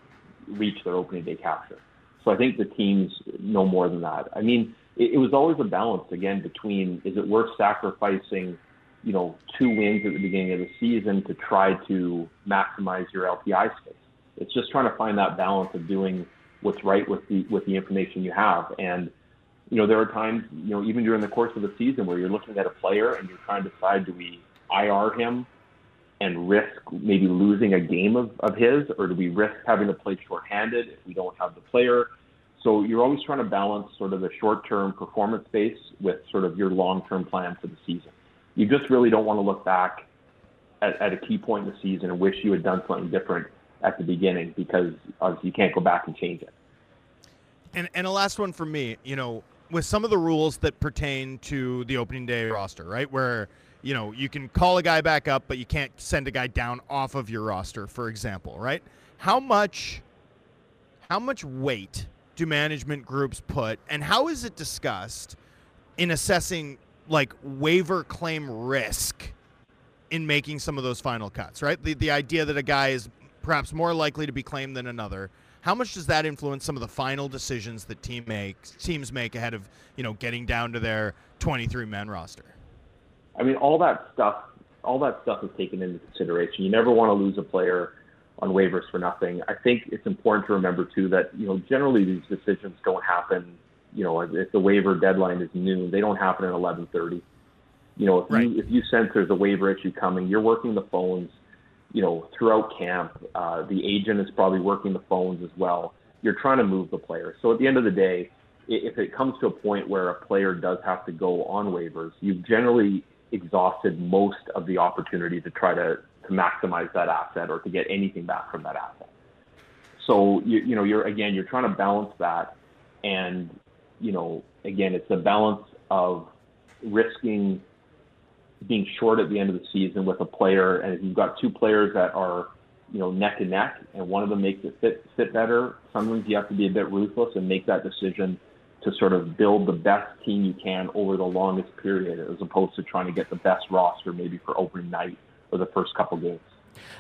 reach their opening day capture. So I think the teams know more than that. I mean, it, it was always a balance again between is it worth sacrificing, you know, two wins at the beginning of the season to try to maximize your LTI space. It's just trying to find that balance of doing what's right with the with the information you have. And you know, there are times, you know, even during the course of the season where you're looking at a player and you're trying to decide do we IR him and risk maybe losing a game of, of his, or do we risk having to play shorthanded if we don't have the player? So you're always trying to balance sort of the short-term performance base with sort of your long-term plan for the season. You just really don't want to look back at, at a key point in the season and wish you had done something different at the beginning because obviously you can't go back and change it. And and a last one for me, you know, with some of the rules that pertain to the opening day roster, right? Where you know you can call a guy back up, but you can't send a guy down off of your roster, for example, right? How much how much weight do management groups put, and how is it discussed in assessing like waiver claim risk in making some of those final cuts? Right, the the idea that a guy is perhaps more likely to be claimed than another how much does that influence some of the final decisions that team makes, teams make ahead of you know getting down to their 23 man roster? I mean, all that stuff, all that stuff is taken into consideration. You never want to lose a player on waivers for nothing. I think it's important to remember too that you know generally these decisions don't happen. You know, if the waiver deadline is noon, they don't happen at 11:30. You know, if right. you if you sense there's a waiver issue coming, you're working the phones you know, throughout camp. Uh, the agent is probably working the phones as well. You're trying to move the player. So at the end of the day, if it comes to a point where a player does have to go on waivers, you've generally exhausted most of the opportunity to try to, to maximize that asset or to get anything back from that asset. So you, you know, you're again, you're trying to balance that, and you know, again, it's a balance of risking being short at the end of the season with a player, and if you've got two players that are, you know, neck and neck, and one of them makes it fit fit better, sometimes you have to be a bit ruthless and make that decision to sort of build the best team you can over the longest period, as opposed to trying to get the best roster maybe for opening night or the first couple games.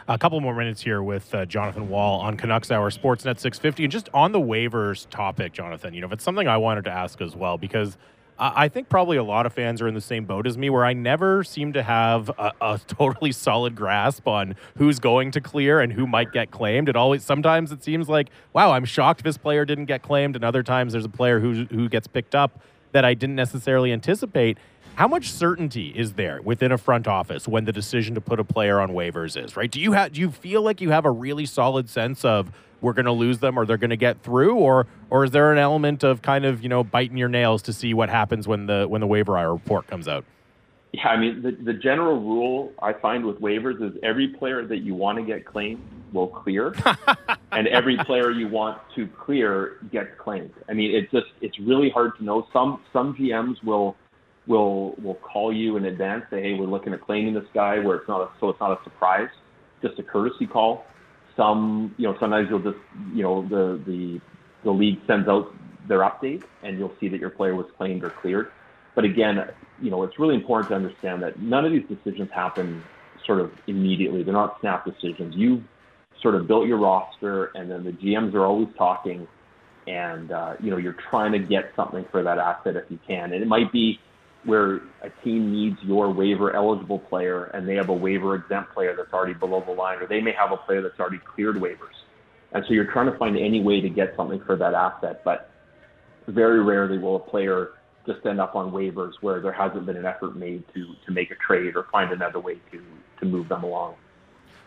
A couple more minutes here with uh, Jonathan Wall on Canucks Hour Sportsnet 650. And just on the waivers topic, Jonathan, you know, it's something I wanted to ask as well because I think probably a lot of fans are in the same boat as me, where I never seem to have a, a, totally solid grasp on who's going to clear and who might get claimed. It always sometimes it seems like, wow, I'm shocked this player didn't get claimed, and other times there's a player who who gets picked up that I didn't necessarily anticipate. How much certainty is there within a front office when the decision to put a player on waivers is right? Do you have do you feel like you have a really solid sense of we're going to lose them or they're going to get through? Or or is there an element of kind of you know biting your nails to see what happens when the when the waiver report comes out? Yeah i mean the, the general rule i find with waivers is every player that you want to get claimed will clear. And every player you want to clear gets claimed. I mean it's just it's really hard to know. Some some gms will will will call you in advance say hey we're looking at claiming this guy where it's not a, so it's not a surprise just a courtesy call some, you know, sometimes you'll just, you know, the the the league sends out their update, and you'll see that your player was claimed or cleared. But again, you know, it's really important to understand that none of these decisions happen sort of immediately. They're not snap decisions. You've sort of built your roster, and then the GMs are always talking, and uh, you know, you're trying to get something for that asset if you can. And it might be where a team needs your waiver eligible player and they have a waiver exempt player that's already below the line, or they may have a player that's already cleared waivers. And so you're trying to find any way to get something for that asset, but very rarely will a player just end up on waivers where there hasn't been an effort made to to make a trade or find another way to to move them along.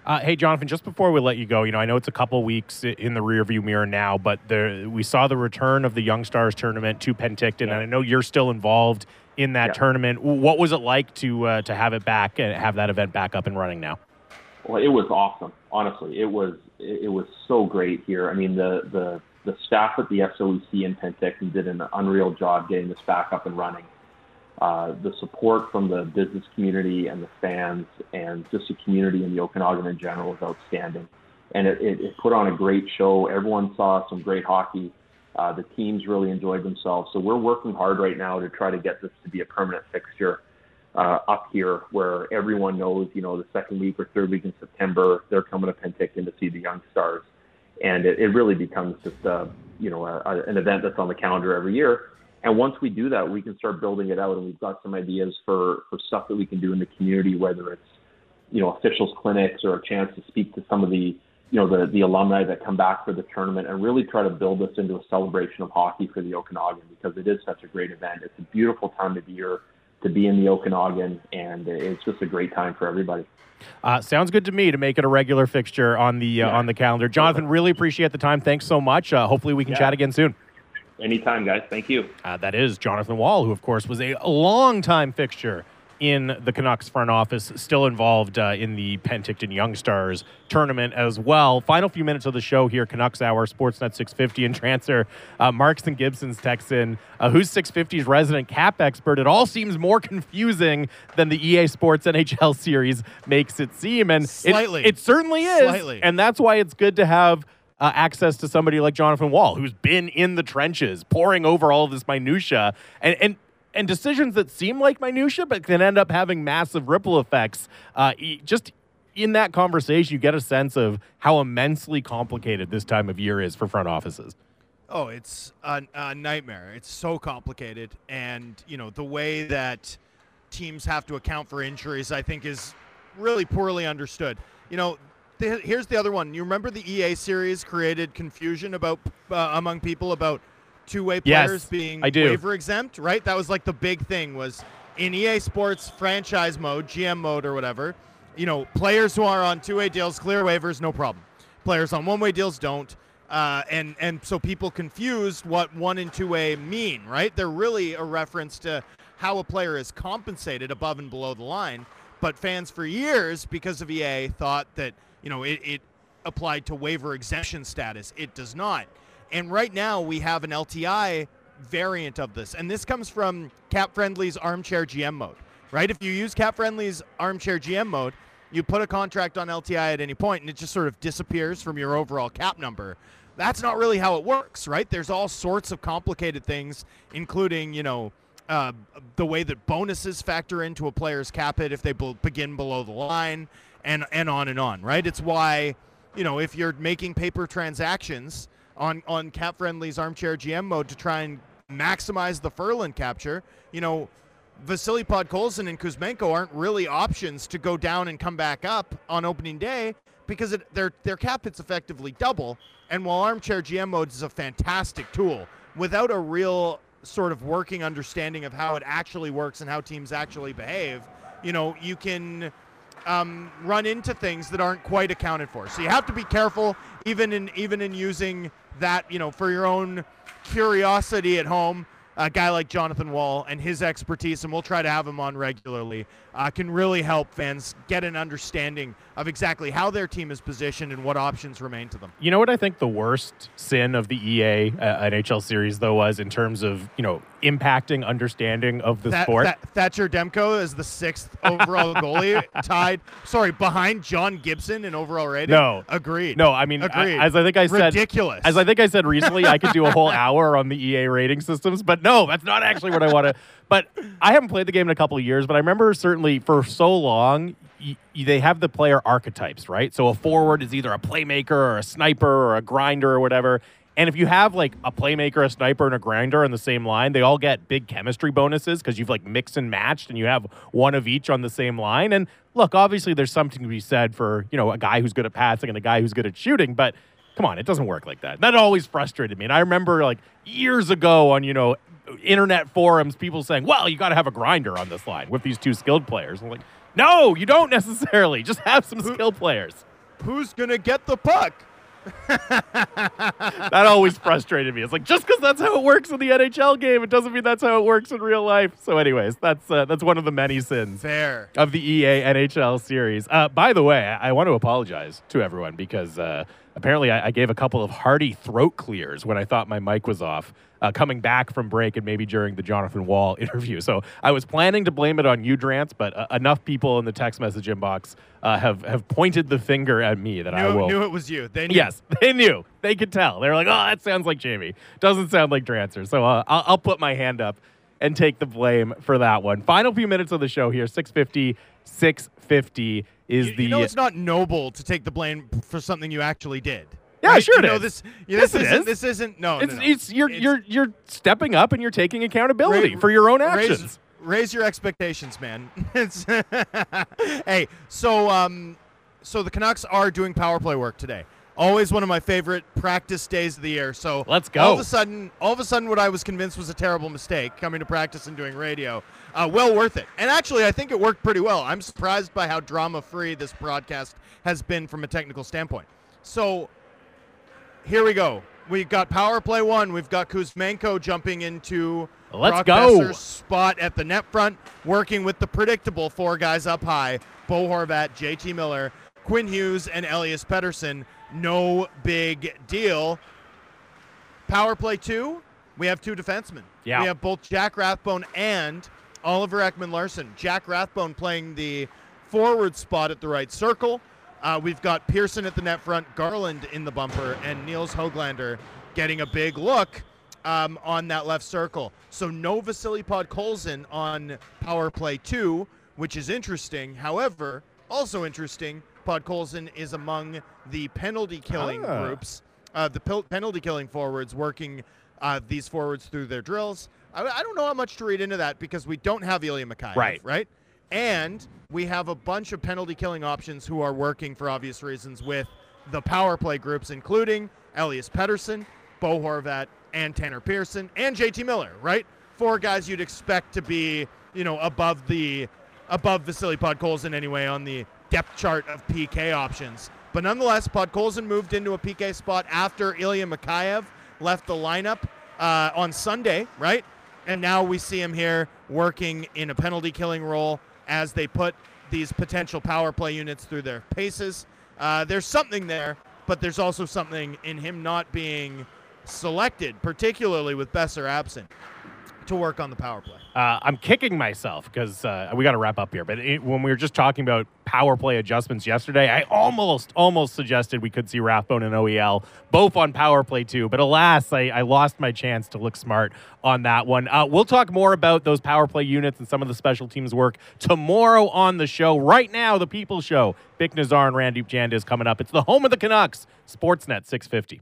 Uh, hey, Jonathan, just before we let you go, you know, I know it's a couple weeks in the rearview mirror now, but there, we saw the return of the Young Stars tournament to Penticton, yeah. and I know you're still involved in that yeah. tournament. What was it like to uh, to have it back and have that event back up and running now? Well, it was awesome. Honestly, it was it was so great here. I mean, the the the staff at the SOEC in Penticton did an unreal job getting this back up and running. Uh, the support from the business community and the fans and just the community in the Okanagan in general was outstanding. And it, it, it put on a great show. Everyone saw some great hockey. Uh, the teams really enjoyed themselves. So we're working hard right now to try to get this to be a permanent fixture uh, up here where everyone knows, you know, the second week or third week in September, they're coming to Penticton to see the Young Stars. And it, it really becomes just, a, you know, a, a, an event that's on the calendar every year. And once we do that, we can start building it out. And we've got some ideas for, for stuff that we can do in the community, whether it's, you know, officials clinics or a chance to speak to some of the you know the the alumni that come back for the tournament and really try to build this into a celebration of hockey for the Okanagan because it is such a great event. It's a beautiful time of year to be in the Okanagan, and it's just a great time for everybody. Uh, sounds good to me to make it a regular fixture on the uh, yeah. on the calendar. Jonathan, really appreciate the time. Thanks so much. Uh, hopefully, we can yeah. chat again soon. Anytime, guys. Thank you. Uh, that is Jonathan Wall, who, of course, was a long-time fixture in the Canucks front office, still involved uh, in the Penticton Young Stars tournament as well. Final few minutes of the show here, Canucks Hour, Sportsnet 650 and Drancer. Uh, Marks and Gibson's text in, uh, who's 650's resident cap expert? It all seems more confusing than the EA Sports NHL series makes it seem. And Slightly. It, it certainly is. Slightly. And that's why it's good to have uh, access to somebody like Jonathan Wall, who's been in the trenches, poring over all of this minutia, and and and decisions that seem like minutia, but can end up having massive ripple effects. Uh, just in that conversation, you get a sense of how immensely complicated this time of year is for front offices. Oh, it's a, a nightmare. It's so complicated, and you know the way that teams have to account for injuries, I think, is really poorly understood. You know, th- here's the other one. You remember the EA series created confusion about uh, among people about two-way Yes, players being I do. waiver exempt, right? That was like the big thing was in EA Sports franchise mode, GM mode, or whatever. You know, players who are on two-way deals clear waivers, no problem. Players on one-way deals don't. Uh, and and so people confused what one and two way mean, right? They're really a reference to how a player is compensated above and below the line. But fans for years, because of EA, thought that you know it, it applied to waiver exemption status. It does not. And right now we have an LTI variant of this, and this comes from Cap Friendly's Armchair GM mode, right? If you use Cap Friendly's Armchair GM mode, you put a contract on LTI at any point, and it just sort of disappears from your overall cap number. That's not really how it works, right? There's all sorts of complicated things, including you know uh, the way that bonuses factor into a player's cap hit if they be- begin below the line, and and on and on, right? It's why you know if you're making paper transactions on on Cap Friendly's Armchair GM mode to try and maximize the Furlan capture, you know. Vasily Podkolzin and Kuzmenko aren't really options to go down and come back up on opening day because it, their their cap hits effectively double. And while Armchair GM mode is a fantastic tool, without a real sort of working understanding of how it actually works and how teams actually behave, you know, you can um, run into things that aren't quite accounted for. So you have to be careful, even in even in using that, you know, for your own curiosity at home. A guy like Jonathan Wall and his expertise, and we'll try to have him on regularly, uh, can really help fans get an understanding of exactly how their team is positioned and what options remain to them. You know what I think the worst sin of the EA uh, NHL series though was in terms of you know impacting understanding of the That, sport. that- Thatcher Demko is the sixth overall goalie, tied, sorry, behind John Gibson in overall rating. No. agreed. no, I mean I- Agreed. as I think I said ridiculous. As I think I said recently, I could do a whole hour on the EA rating systems, but no, that's not actually what I want to. But I haven't played the game in a couple of years, but I remember certainly for so long, y- they have the player archetypes, right? So a forward is either a playmaker or a sniper or a grinder or whatever. And if you have like a playmaker, a sniper, and a grinder on the same line, they all get big chemistry bonuses because you've like mixed and matched and you have one of each on the same line. And look, obviously there's something to be said for, you know, a guy who's good at passing and a guy who's good at shooting, but come on, it doesn't work like that. That always frustrated me. And I remember like years ago on, you know, internet forums, people saying, well, you got to have a grinder on this line with these two skilled players. I'm like, no, you don't necessarily. Just have some skilled players. Who's gonna get the puck? That always frustrated me. It's like just because that's how it works in the NHL game, it doesn't mean that's how it works in real life. So, anyways, that's uh, that's one of the many sins Fair. of the EA NHL series. Uh, by the way, I, I want to apologize to everyone because uh, apparently I, I gave a couple of hearty throat clears when I thought my mic was off. Uh, coming back from break and maybe during the Jonathan Wall interview. So I was planning to blame it on you, Drance, but uh, enough people in the text message inbox uh, have, have pointed the finger at me that I Knew, will. knew it was you. They knew. Yes, they knew. They could tell. They were like, "Oh, that sounds like Jamie. Doesn't sound like Drancer." So uh, I'll, I'll put my hand up and take the blame for that one. Final few minutes of the show here. 650, 650 is You, the. you know it's not noble to take the blame for something you actually did. Yeah, right? sure you it know, is. This, yeah, Yes, this it isn't, is. This isn't. No, it's, no, no. it's you're It's- you're you're stepping up and you're taking accountability for your own actions. Raise, your expectations, man. Hey, so um, so the Canucks are doing power play work today. Always one of my favorite practice days of the year. So Let's go. All of a sudden, all of a sudden, what I was convinced was a terrible mistake coming to practice and doing radio, uh, well worth it. And actually, I think it worked pretty well. I'm surprised by how drama-free this broadcast has been from a technical standpoint. So here we go. We've got power play one. We've got Kuzmenko jumping into Let's Brock go. Boeser's spot at the net front, working with the predictable four guys up high: Bo Horvat, JT Miller, Quinn Hughes, and Elias Pettersson. No big deal. Power play two. We have two defensemen. Yeah. We have both Jack Rathbone and Oliver Ekman-Larsson. Jack Rathbone playing the forward spot at the right circle. Uh, we've got Pearson at the net front, Garland in the bumper, and Nils Hoglander getting a big look um, on that left circle. So no Vasily Podkolzin on power play two, which is interesting. However, also interesting, Podkolzin is among the penalty killing Ah. groups, uh, the pil- penalty killing forwards working uh, these forwards through their drills. I, I don't know how much to read into that because we don't have Ilya Mikheyev, Right. right? And we have a bunch of penalty killing options who are working for obvious reasons with the power play groups, including Elias Pettersson, Bo Horvat, and Tanner Pearson, and JT Miller, right? Four guys you'd expect to be, you know, above the above Vasily Podkolzin anyway on the depth chart of PK options. But nonetheless, Podkolzin moved into a PK spot after Ilya Mikheyev left the lineup uh, on Sunday, right? And now we see him here working in a penalty killing role as they put these potential power play units through their paces. Uh, there's something there, but there's also something in him not being selected, particularly with Boeser absent, to work on the power play. Uh, I'm kicking myself because uh, we got to wrap up here. But it, when we were just talking about power play adjustments yesterday, I almost, almost suggested we could see Rathbone and OEL both on power play too. But alas, I, I lost my chance to look smart on that one. Uh, we'll talk more about those power play units and some of the special teams work tomorrow on the show. Right now, the People Show. Bik Nizzar and Randip Janda is coming up. It's the home of the Canucks, Sportsnet 650.